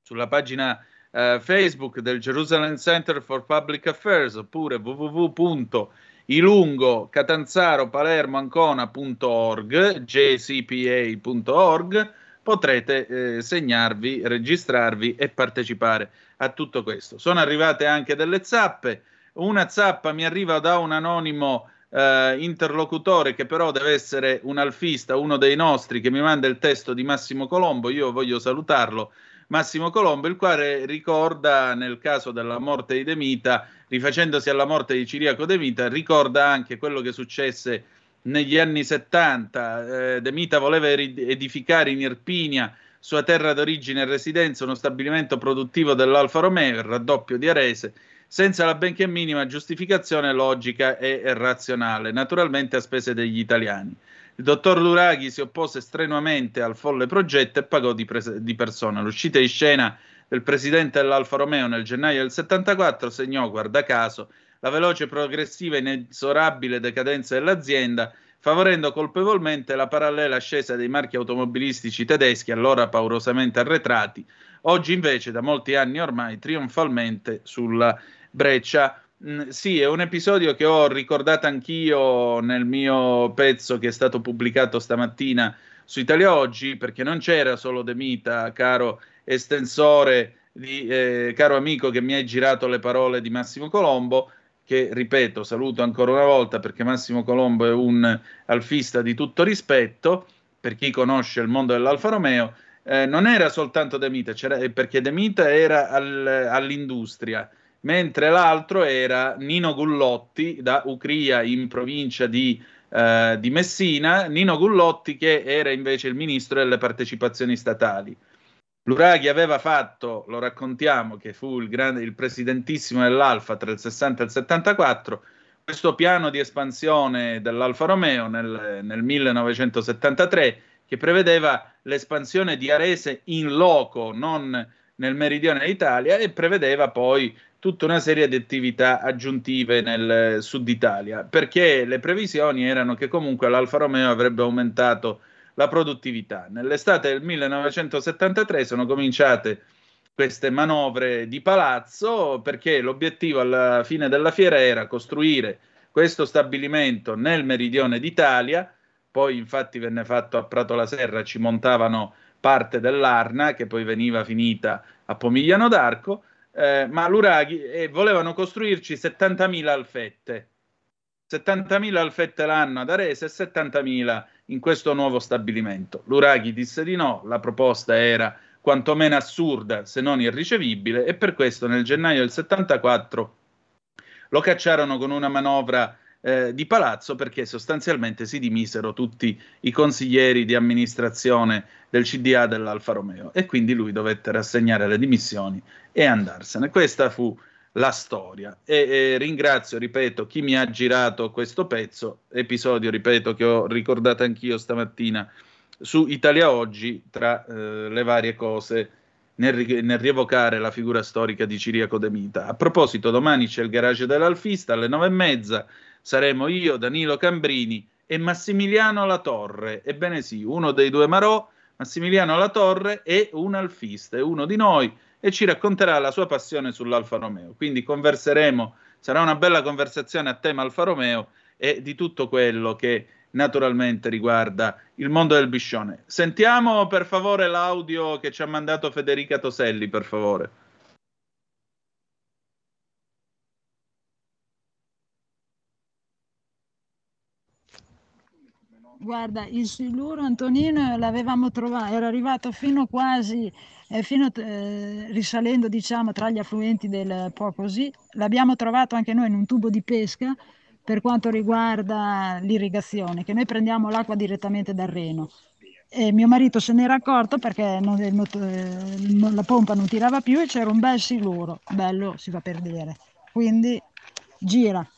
sulla pagina eh, Facebook del Jerusalem Center for Public Affairs oppure www.ilungo catanzaro palermo ancona.org jcpa.org potrete eh, segnarvi, registrarvi e partecipare a tutto questo. Sono arrivate anche delle zappe. Una zappa mi arriva da un anonimo eh, interlocutore che però deve essere un alfista, uno dei nostri, che mi manda il testo di Massimo Colombo. Io voglio salutarlo. Massimo Colombo, il quale ricorda nel caso della morte di De Mita, rifacendosi alla morte di Ciriaco De Mita, ricorda anche quello che successe negli anni 70. Eh, De Mita voleva edificare in Irpinia, sua terra d'origine e residenza, uno stabilimento produttivo dell'Alfa Romeo, il raddoppio di Arese, senza la benché minima giustificazione logica e razionale, naturalmente a spese degli italiani. Il dottor Luraghi si oppose strenuamente al folle progetto e pagò di, pres- di persona. L'uscita in scena del presidente dell'Alfa Romeo nel gennaio del 74 segnò, guarda caso, la veloce, progressiva e inesorabile decadenza dell'azienda, favorendo colpevolmente la parallela ascesa dei marchi automobilistici tedeschi, allora paurosamente arretrati, oggi invece da molti anni ormai trionfalmente sulla breccia. Mm, sì, è un episodio che ho ricordato anch'io nel mio pezzo che è stato pubblicato stamattina su Italia Oggi, perché non c'era solo De Mita, caro estensore, di, eh, caro amico che mi hai girato le parole di Massimo Colombo, che ripeto, saluto ancora una volta perché Massimo Colombo è un alfista di tutto rispetto, per chi conosce il mondo dell'Alfa Romeo, eh, non era soltanto De Mita, perché De Mita era al, all'industria, mentre l'altro era Nino Gullotti da Ucria in provincia di, eh, di Messina, Nino Gullotti che era invece il ministro delle partecipazioni statali. L'Uraghi aveva fatto, lo raccontiamo, che fu il, grande, il presidentissimo dell'Alfa tra il 60 e il 74, questo piano di espansione dell'Alfa Romeo nel, nel 1973 che prevedeva l'espansione di Arese in loco, non nel meridione d'Italia, e prevedeva poi tutta una serie di attività aggiuntive nel sud Italia, perché le previsioni erano che comunque l'Alfa Romeo avrebbe aumentato la produttività. Nell'estate del 1973 sono cominciate queste manovre di palazzo perché l'obiettivo alla fine della fiera era costruire questo stabilimento nel meridione d'Italia, poi infatti venne fatto a Prato la Serra, ci montavano parte dell'Arna che poi veniva finita a Pomigliano d'Arco, eh, ma l'Uraghi eh, volevano costruirci 70.000 alfette. 70.000 alfette l'anno ad Arese e 70.000 in questo nuovo stabilimento. L'Uraghi disse di no, la proposta era quantomeno assurda se non irricevibile e per questo nel gennaio del 74 lo cacciarono con una manovra eh, di palazzo perché sostanzialmente si dimisero tutti i consiglieri di amministrazione del CDA dell'Alfa Romeo e quindi lui dovette rassegnare le dimissioni e andarsene. Questa fu la storia. E, e, ringrazio, ripeto, chi mi ha girato questo pezzo, episodio, ripeto, che ho ricordato anch'io stamattina su Italia Oggi, tra eh, le varie cose, nel, nel, rievocare la figura storica di Ciriaco De Mita. A proposito, domani c'è il garage dell'Alfista alle nove e mezza, saremo io, Danilo Cambrini e Massimiliano Latorre. Ebbene sì, uno dei due Marò, Massimiliano Latorre è un alfista, è uno di noi e ci racconterà la sua passione sull'Alfa Romeo. Quindi converseremo, sarà una bella conversazione a tema Alfa Romeo e di tutto quello che naturalmente riguarda il mondo del biscione. Sentiamo per favore l'audio che ci ha mandato Federica Toselli, per favore. Guarda, il siluro Antonino l'avevamo trovato, era arrivato fino quasi, eh, fino, eh, risalendo diciamo tra gli affluenti del Po così, l'abbiamo trovato anche noi in un tubo di pesca per quanto riguarda l'irrigazione, che noi prendiamo l'acqua direttamente dal Reno. E mio marito se n'era accorto perché non, eh, la pompa non tirava più e c'era un bel siluro, bello si fa per dire. Quindi gira.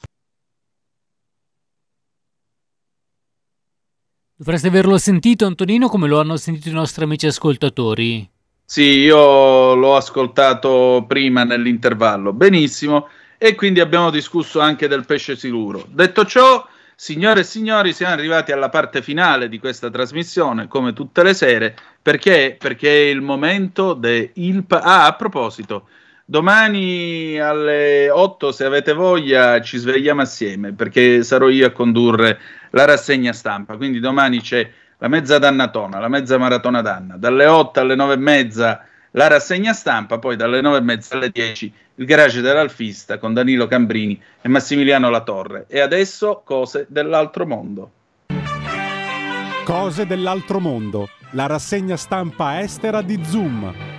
Dovreste averlo sentito, Antonino, come lo hanno sentito i nostri amici ascoltatori. Sì, io l'ho ascoltato prima nell'intervallo. Benissimo. E quindi abbiamo discusso anche del pesce siluro. Detto ciò, signore e signori, siamo arrivati alla parte finale di questa trasmissione, come tutte le sere. Perché? Perché è il momento del... Ah, a proposito, Domani alle 8, se avete voglia, ci svegliamo assieme perché sarò io a condurre la rassegna stampa. Quindi domani c'è la mezza dannatona, la mezza maratona danna. Dalle 8 alle 9 e mezza la rassegna stampa, poi dalle 9 e mezza alle 10 il garage dell'Alfista con Danilo Cambrini e Massimiliano Latorre. E adesso cose dell'altro mondo. Cose dell'altro mondo, la rassegna stampa estera di Zoom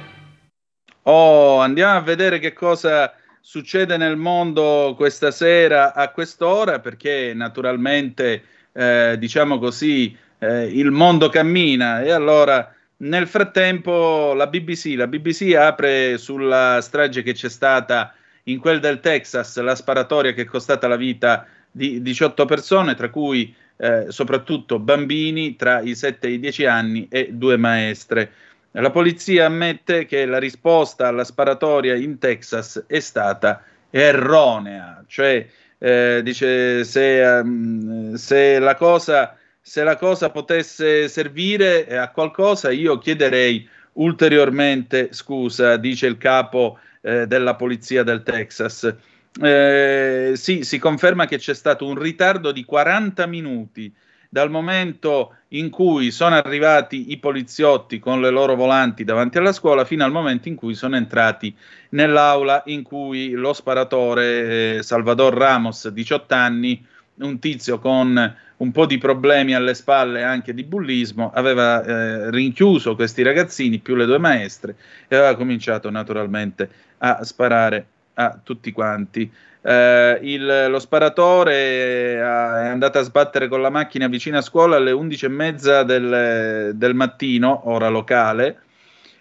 Oh, andiamo a vedere che cosa succede nel mondo questa sera a quest'ora, perché naturalmente, eh, diciamo così, eh, il mondo cammina e allora nel frattempo la BBC, la BBC apre sulla strage che c'è stata in quel del Texas, la sparatoria che è costata la vita di 18 persone, tra cui eh, soprattutto bambini tra i 7 e i 10 anni e due maestre. La polizia ammette che la risposta alla sparatoria in Texas è stata erronea, cioè eh, dice se, um, se, la cosa, se, la cosa, potesse servire a qualcosa io chiederei ulteriormente scusa, dice il capo eh, della polizia del Texas. Eh, sì, si conferma che c'è stato un ritardo di 40 minuti dal momento in cui sono arrivati i poliziotti con le loro volanti davanti alla scuola fino al momento in cui sono entrati nell'aula in cui lo sparatore eh, Salvador Ramos, 18 anni, un tizio con un po' di problemi alle spalle anche di bullismo, aveva eh, rinchiuso questi ragazzini più le due maestre e aveva cominciato naturalmente a sparare a tutti quanti. Eh, il, lo sparatore è andato a sbattere con la macchina vicino a scuola alle 11.30 del, del mattino, ora locale,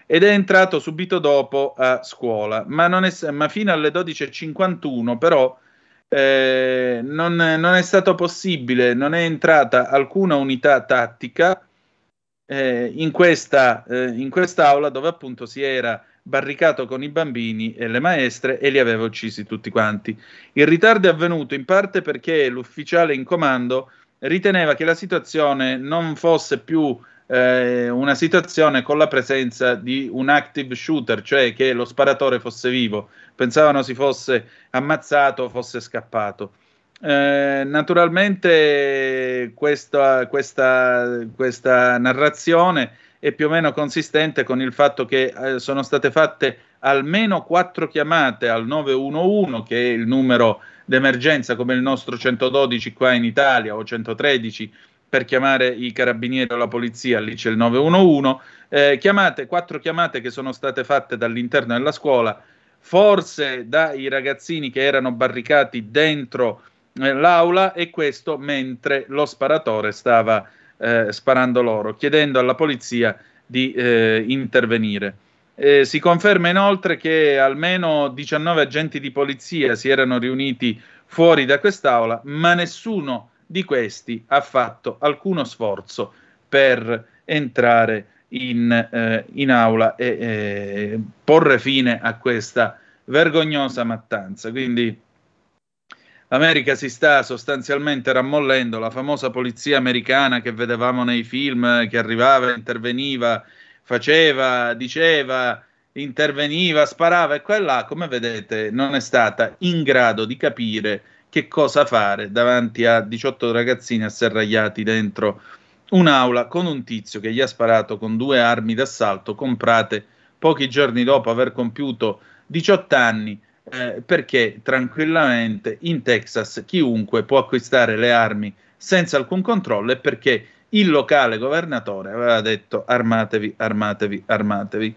ed è entrato subito dopo a scuola, ma, è, ma fino alle 12.51 però eh, non, non, è stato possibile, non è entrata alcuna unità tattica eh, in, questa, eh, in quest'aula dove appunto si era barricato con i bambini e le maestre e li aveva uccisi tutti quanti. Il ritardo è avvenuto in parte perché l'ufficiale in comando riteneva che la situazione non fosse più eh, una situazione con la presenza di un active shooter, cioè che lo sparatore fosse vivo. Pensavano si fosse ammazzato o fosse scappato. Eh, naturalmente questa, questa, questa, narrazione è più o meno consistente con il fatto che eh, sono state fatte almeno quattro chiamate al 911, che è il numero d'emergenza come il nostro 112 qua in Italia o 113 per chiamare i carabinieri o la polizia, lì c'è il 911, eh, chiamate, quattro chiamate che sono state fatte dall'interno della scuola, forse dai ragazzini che erano barricati dentro eh, l'aula e questo mentre lo sparatore stava eh, sparando loro, chiedendo alla polizia di eh, intervenire. Eh, si conferma inoltre che almeno 19 agenti di polizia si erano riuniti fuori da quest'aula, ma nessuno di questi ha fatto alcuno sforzo per entrare in, eh, in aula e eh, porre fine a questa vergognosa mattanza. Quindi l'America si sta sostanzialmente rammollendo, la famosa polizia americana che vedevamo nei film, che arrivava, interveniva, faceva, diceva, interveniva, sparava e quella, come vedete, non è stata in grado di capire che cosa fare davanti a 18 ragazzini asserragliati dentro un'aula con un tizio che gli ha sparato con due armi d'assalto comprate pochi giorni dopo aver compiuto 18 anni eh, perché tranquillamente in Texas chiunque può acquistare le armi senza alcun controllo e perché il locale governatore aveva detto armatevi, armatevi, armatevi.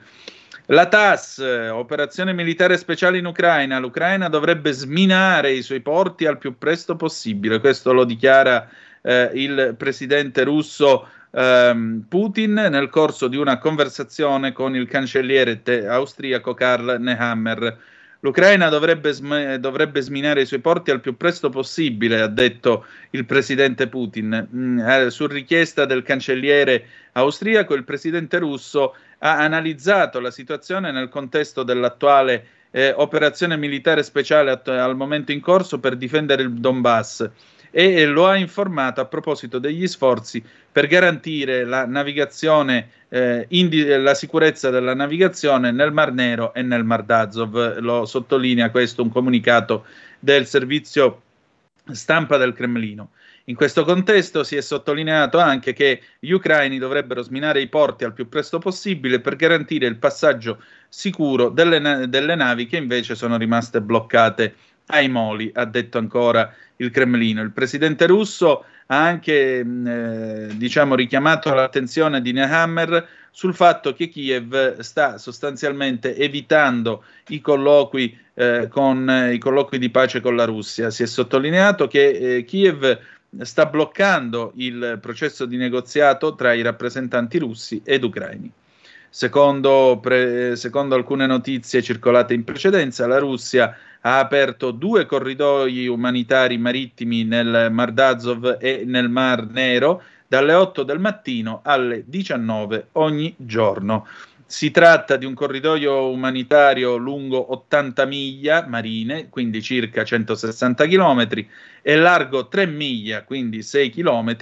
La TAS, operazione militare speciale in Ucraina, l'Ucraina dovrebbe sminare i suoi porti al più presto possibile, questo lo dichiara eh, il presidente russo ehm, Putin nel corso di una conversazione con il cancelliere austriaco Karl Nehammer. L'Ucraina dovrebbe, sm- dovrebbe, sminare i suoi porti al più presto possibile, ha detto il presidente Putin. Mm, eh, su richiesta del cancelliere austriaco, il presidente russo ha analizzato la situazione nel contesto dell'attuale eh, operazione militare speciale att- al momento in corso per difendere il Donbass e lo ha informato a proposito degli sforzi per garantire la eh, indi- la sicurezza della navigazione nel Mar Nero e nel Mar d'Azov. Lo sottolinea questo un comunicato del servizio stampa del Cremlino. In questo contesto si è sottolineato anche che gli ucraini dovrebbero sminare i porti al più presto possibile per garantire il passaggio sicuro delle, na- delle navi che invece sono rimaste bloccate ai moli, ha detto ancora il Cremlino. Il presidente russo ha anche eh, diciamo, richiamato l'attenzione di Nehammer sul fatto che Kiev sta sostanzialmente evitando i colloqui, eh, con, eh, i colloqui di pace con la Russia. Si è sottolineato che eh, Kiev sta bloccando il processo di negoziato tra i rappresentanti russi ed ucraini. Secondo, pre, secondo, alcune notizie circolate in precedenza, la Russia ha aperto due corridoi umanitari marittimi nel Mar d'Azov e nel Mar Nero dalle 8 del mattino alle 19 ogni giorno. Si tratta di un corridoio umanitario lungo 80 miglia marine, quindi circa 160 km, e largo 3 miglia, quindi 6 km.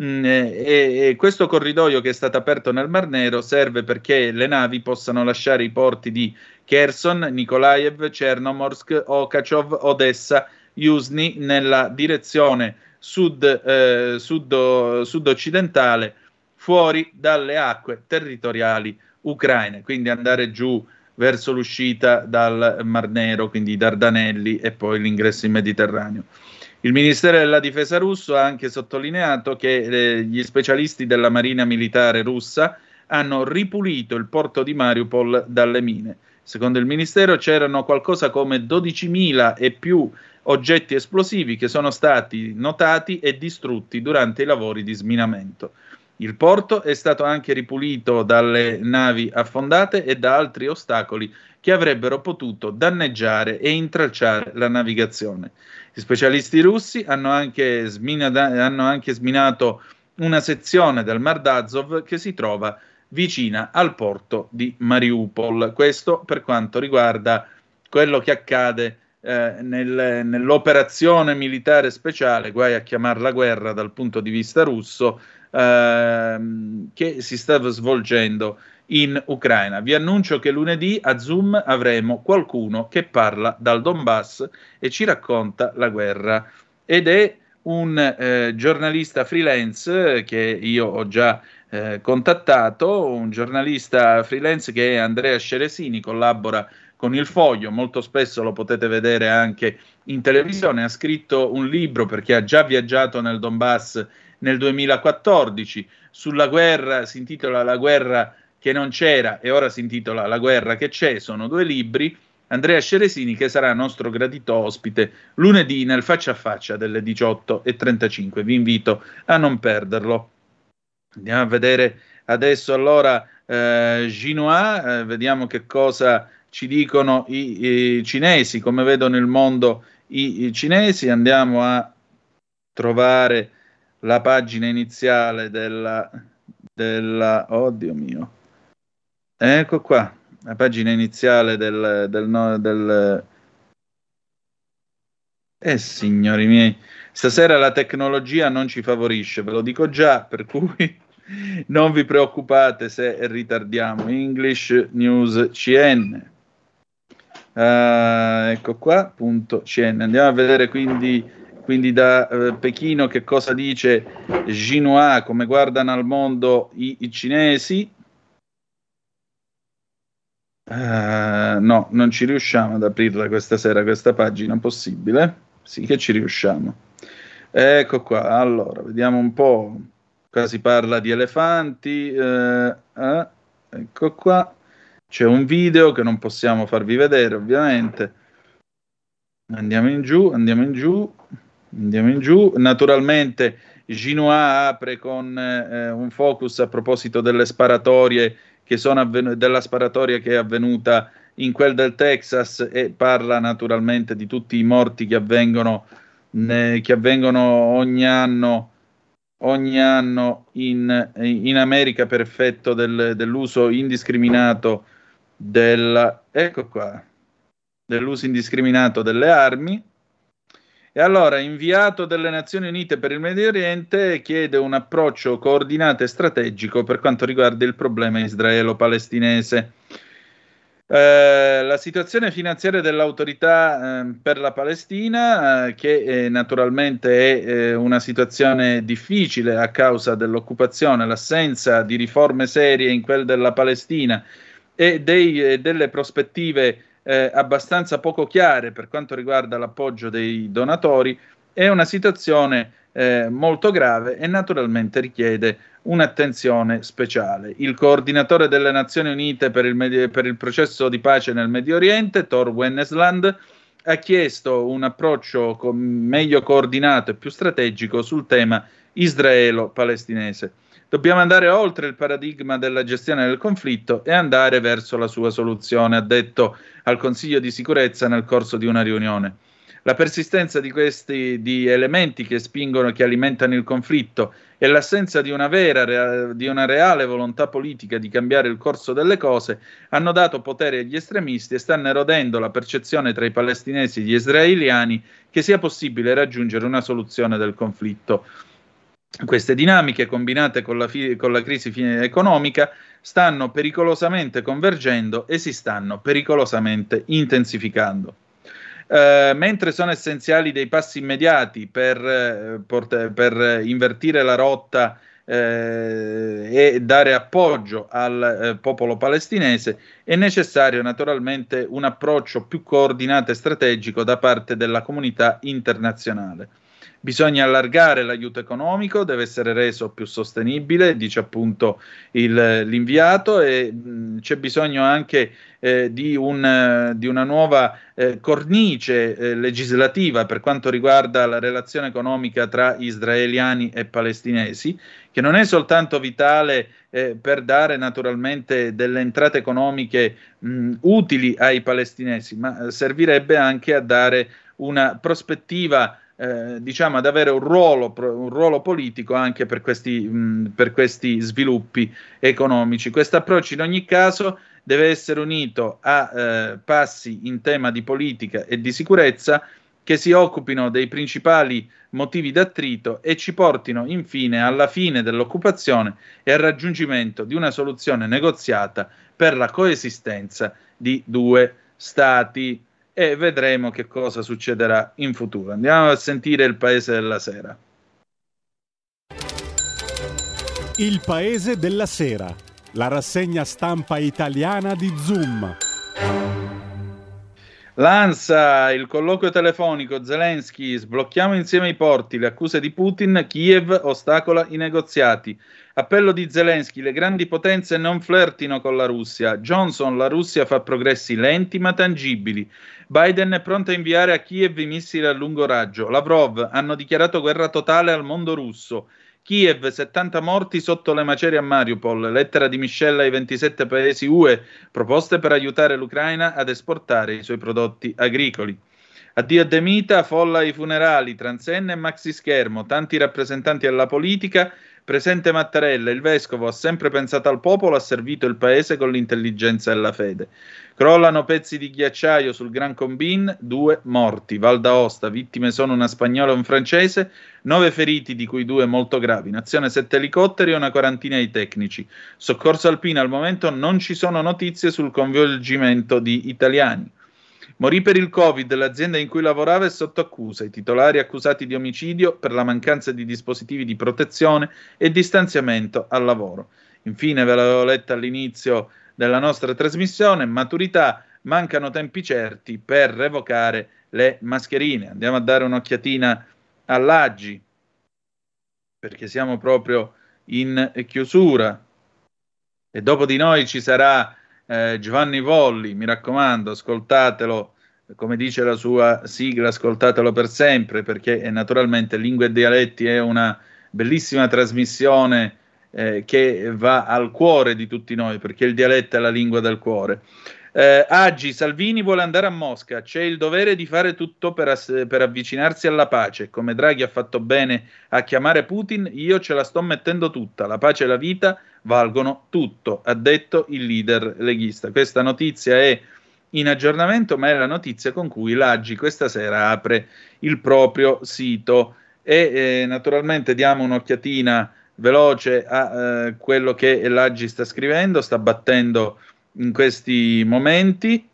Mm, e, e questo corridoio che è stato aperto nel Mar Nero serve perché le navi possano lasciare i porti di Kherson, Nikolaev, Chernomorsk, Okachov, Odessa, Yuzhny nella direzione sud, eh, sud, sud-occidentale fuori dalle acque territoriali ucraine, quindi andare giù verso l'uscita dal Mar Nero, quindi i Dardanelli e poi l'ingresso in Mediterraneo. Il Ministero della Difesa russo ha anche sottolineato che eh, gli specialisti della Marina Militare russa hanno ripulito il porto di Mariupol dalle mine. Secondo il Ministero c'erano qualcosa come 12.000 e più oggetti esplosivi che sono stati notati e distrutti durante i lavori di sminamento. Il porto è stato anche ripulito dalle navi affondate e da altri ostacoli che avrebbero potuto danneggiare e intralciare la navigazione. Gli specialisti russi hanno anche, sminata, hanno anche sminato una sezione del Mar d'Azov che si trova vicina al porto di Mariupol. Questo per quanto riguarda quello che accade eh, nel, nell'operazione militare speciale, guai a chiamarla guerra dal punto di vista russo, ehm, che si stava svolgendo in Ucraina. Vi annuncio che lunedì a Zoom avremo qualcuno che parla dal Donbass e ci racconta la guerra. Ed è un eh, giornalista freelance che io ho già eh, contattato, un giornalista freelance che è Andrea Sceresini, collabora con il Foglio, molto spesso lo potete vedere anche in televisione, ha scritto un libro perché ha già viaggiato nel Donbass nel 2014 sulla guerra, si intitola La guerra che non c'era e ora si intitola La guerra che c'è, sono due libri. Andrea Sceresini che sarà nostro gradito ospite lunedì nel faccia a faccia delle 18.35. Vi invito a non perderlo. Andiamo a vedere adesso allora eh, Ginois, eh, vediamo che cosa ci dicono i, i, cinesi, come vedono il mondo i, i cinesi. Andiamo a trovare la pagina iniziale della, della oddio mio ecco qua la pagina iniziale del, del, del, eh signori miei stasera la tecnologia non ci favorisce ve lo dico già per cui non vi preoccupate se ritardiamo. English News CN uh, ecco qua punto CN andiamo a vedere quindi quindi da eh, Pechino che cosa dice Xinhua, come guardano al mondo i, i cinesi. Uh, no, non ci riusciamo ad aprirla questa sera questa pagina, possibile? Sì che ci riusciamo. Ecco qua, allora, vediamo un po'. Qua si parla di elefanti. Eh, eh, ecco qua. C'è un video che non possiamo farvi vedere, ovviamente. Andiamo in giù, andiamo in giù. Andiamo in giù. Naturalmente Ginoa apre con eh, un focus a proposito delle sparatorie avven- della sparatoria che è avvenuta in quel del Texas e parla naturalmente di tutti i morti che avvengono, ne- che avvengono ogni anno, ogni anno in, in America per effetto del, dell'uso indiscriminato della, ecco qua, dell'uso indiscriminato delle armi e allora, inviato delle Nazioni Unite per il Medio Oriente, chiede un approccio coordinato e strategico per quanto riguarda il problema israelo-palestinese. Eh, la situazione finanziaria dell'autorità eh, per la Palestina, eh, che eh, naturalmente è eh, una situazione difficile a causa dell'occupazione, l'assenza di riforme serie in quella della Palestina e dei, eh, delle prospettive eh, abbastanza poco chiare per quanto riguarda l'appoggio dei donatori, è una situazione eh, molto grave e naturalmente richiede un'attenzione speciale. Il coordinatore delle Nazioni Unite per il, Medi- per il processo di pace nel Medio Oriente, Thor Wennesland, ha chiesto un approccio co- meglio coordinato e più strategico sul tema israelo-palestinese. Dobbiamo andare oltre il paradigma della gestione del conflitto e andare verso la sua soluzione, ha detto al Consiglio di sicurezza nel corso di una riunione. La persistenza di questi di elementi che spingono e che alimentano il conflitto e l'assenza di una vera, di una reale volontà politica di cambiare il corso delle cose hanno dato potere agli estremisti e stanno erodendo la percezione tra i palestinesi e gli israeliani che sia possibile raggiungere una soluzione del conflitto. Queste dinamiche, combinate con la, fi- con la crisi economica, stanno pericolosamente convergendo e si stanno pericolosamente intensificando. Eh, mentre sono essenziali dei passi immediati per, eh, porta- per invertire la rotta eh, e dare appoggio al popolo palestinese, è necessario naturalmente un approccio più coordinato e strategico da parte della comunità internazionale. Bisogna allargare l'aiuto economico, deve essere reso più sostenibile, dice appunto il, l'inviato, e mh, c'è bisogno anche eh, di, un, di, una nuova eh, cornice eh, legislativa per quanto riguarda la relazione economica tra israeliani e palestinesi, che non è soltanto vitale eh, per dare naturalmente delle entrate economiche mh, utili ai palestinesi, ma servirebbe anche a dare una prospettiva eh, diciamo ad avere un ruolo, un ruolo, politico anche per questi, mh, per questi sviluppi economici. Questo approccio in ogni caso deve essere unito a eh, passi in tema di politica e di sicurezza che si occupino dei principali motivi d'attrito e ci portino infine alla fine dell'occupazione e al raggiungimento di una soluzione negoziata per la coesistenza di due stati e vedremo che cosa succederà in futuro. Andiamo a sentire il paese della sera. Il paese della sera, la rassegna stampa italiana di Zoom. L'ANSA, il colloquio telefonico, Zelensky, sblocchiamo insieme i porti, le accuse di Putin, Kiev ostacola i negoziati. Appello di Zelensky, le grandi potenze non flirtino con la Russia. Johnson, la Russia fa progressi lenti ma tangibili. Biden è pronto a inviare a Kiev i missili a lungo raggio. Lavrov, hanno dichiarato guerra totale al mondo russo. Kiev, 70 morti sotto le macerie a Mariupol. Lettera di Michelle ai 27 paesi UE, proposte per aiutare l'Ucraina ad esportare i suoi prodotti agricoli. Addio a Demita, folla ai funerali, transenne e maxi schermo, tanti rappresentanti della politica Presente Mattarella, il vescovo ha sempre pensato al popolo, ha servito il paese con l'intelligenza e la fede. Crollano pezzi di ghiacciaio sul Gran Combin, due morti. Val d'Aosta, vittime sono una spagnola e un francese, nove feriti, di cui due molto gravi. Nazione sette elicotteri e una quarantina di tecnici. Soccorso alpino, al momento non ci sono notizie sul coinvolgimento di italiani. Morì per il Covid, l'azienda in cui lavorava è sotto accusa, i titolari accusati di omicidio per la mancanza di dispositivi di protezione e distanziamento al lavoro. Infine, ve l'avevo letta all'inizio della nostra trasmissione, maturità, mancano tempi certi per revocare le mascherine. Andiamo a dare un'occhiatina all'Aggi, perché siamo proprio in chiusura. E dopo di noi ci sarà eh, Giovanni Volli, mi raccomando, ascoltatelo, come dice la sua sigla, ascoltatelo per sempre, perché naturalmente Lingue e Dialetti è una bellissima trasmissione eh, che va al cuore di tutti noi, perché il dialetto è la lingua del cuore. Eh, Agi, Salvini vuole andare a Mosca, c'è il dovere di fare tutto per, ass- per, avvicinarsi alla pace. Come Draghi ha fatto bene a chiamare Putin, io ce la sto mettendo tutta. La pace e la vita valgono tutto, ha detto il leader leghista. Questa notizia è in aggiornamento, ma è la notizia con cui l'Agi questa sera apre il proprio sito. E eh, naturalmente diamo un'occhiatina veloce a eh, quello che l'Agi sta scrivendo, sta battendo in questi momenti.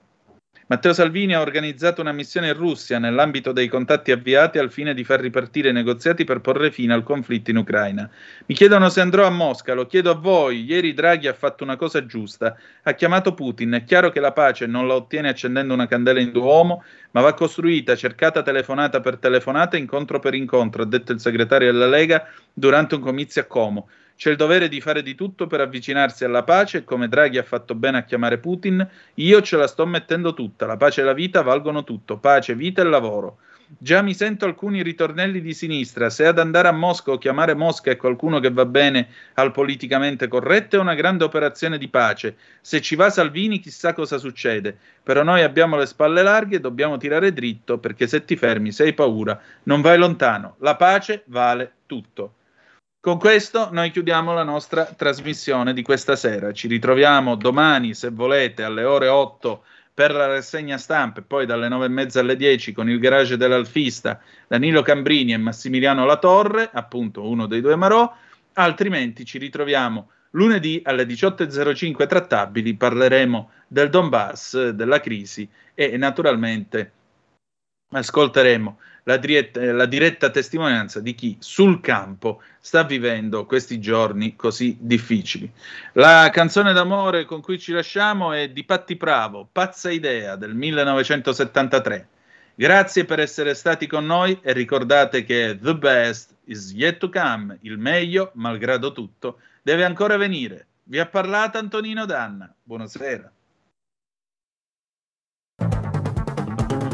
Matteo Salvini ha organizzato una missione in Russia nell'ambito dei contatti avviati al fine di far ripartire i negoziati per porre fine al conflitto in Ucraina. Mi chiedono se andrò a Mosca, lo chiedo a voi. Ieri Draghi ha fatto una cosa giusta, ha chiamato Putin. È chiaro che la pace non la ottiene accendendo una candela in Duomo, ma va costruita, cercata telefonata per telefonata, incontro per incontro, ha detto il segretario della Lega durante un comizio a Como. C'è il dovere di fare di tutto per avvicinarsi alla pace, come Draghi ha fatto bene a chiamare Putin. Io ce la sto mettendo tutta. La pace e la vita valgono tutto. Pace, vita e lavoro. Già mi sento alcuni ritornelli di sinistra. Se ad andare a Mosca o chiamare Mosca è qualcuno che va bene al politicamente corretto, è una grande operazione di pace. Se ci va Salvini, chissà cosa succede. Però noi abbiamo le spalle larghe e dobbiamo tirare dritto perché se ti fermi, se hai paura, non vai lontano. La pace vale tutto. Con questo noi chiudiamo la nostra trasmissione di questa sera. Ci ritroviamo domani, se volete, alle ore 8 per la rassegna stampa e poi dalle 9 e mezza alle 10 con il garage dell'Alfista, Danilo Cambrini e Massimiliano Latorre, appunto uno dei due Marò. Altrimenti ci ritroviamo lunedì alle 18.05 trattabili. Parleremo del Donbass, della crisi e naturalmente ascolteremo la diretta, la diretta, testimonianza di chi sul campo sta vivendo questi giorni così difficili. La canzone d'amore con cui ci lasciamo è di Patti Bravo, Pazza Idea del 1973. Grazie per essere stati con noi e ricordate che the best is yet to come, il meglio, malgrado tutto, deve ancora venire. Vi ha parlato Antonino Danna. Buonasera.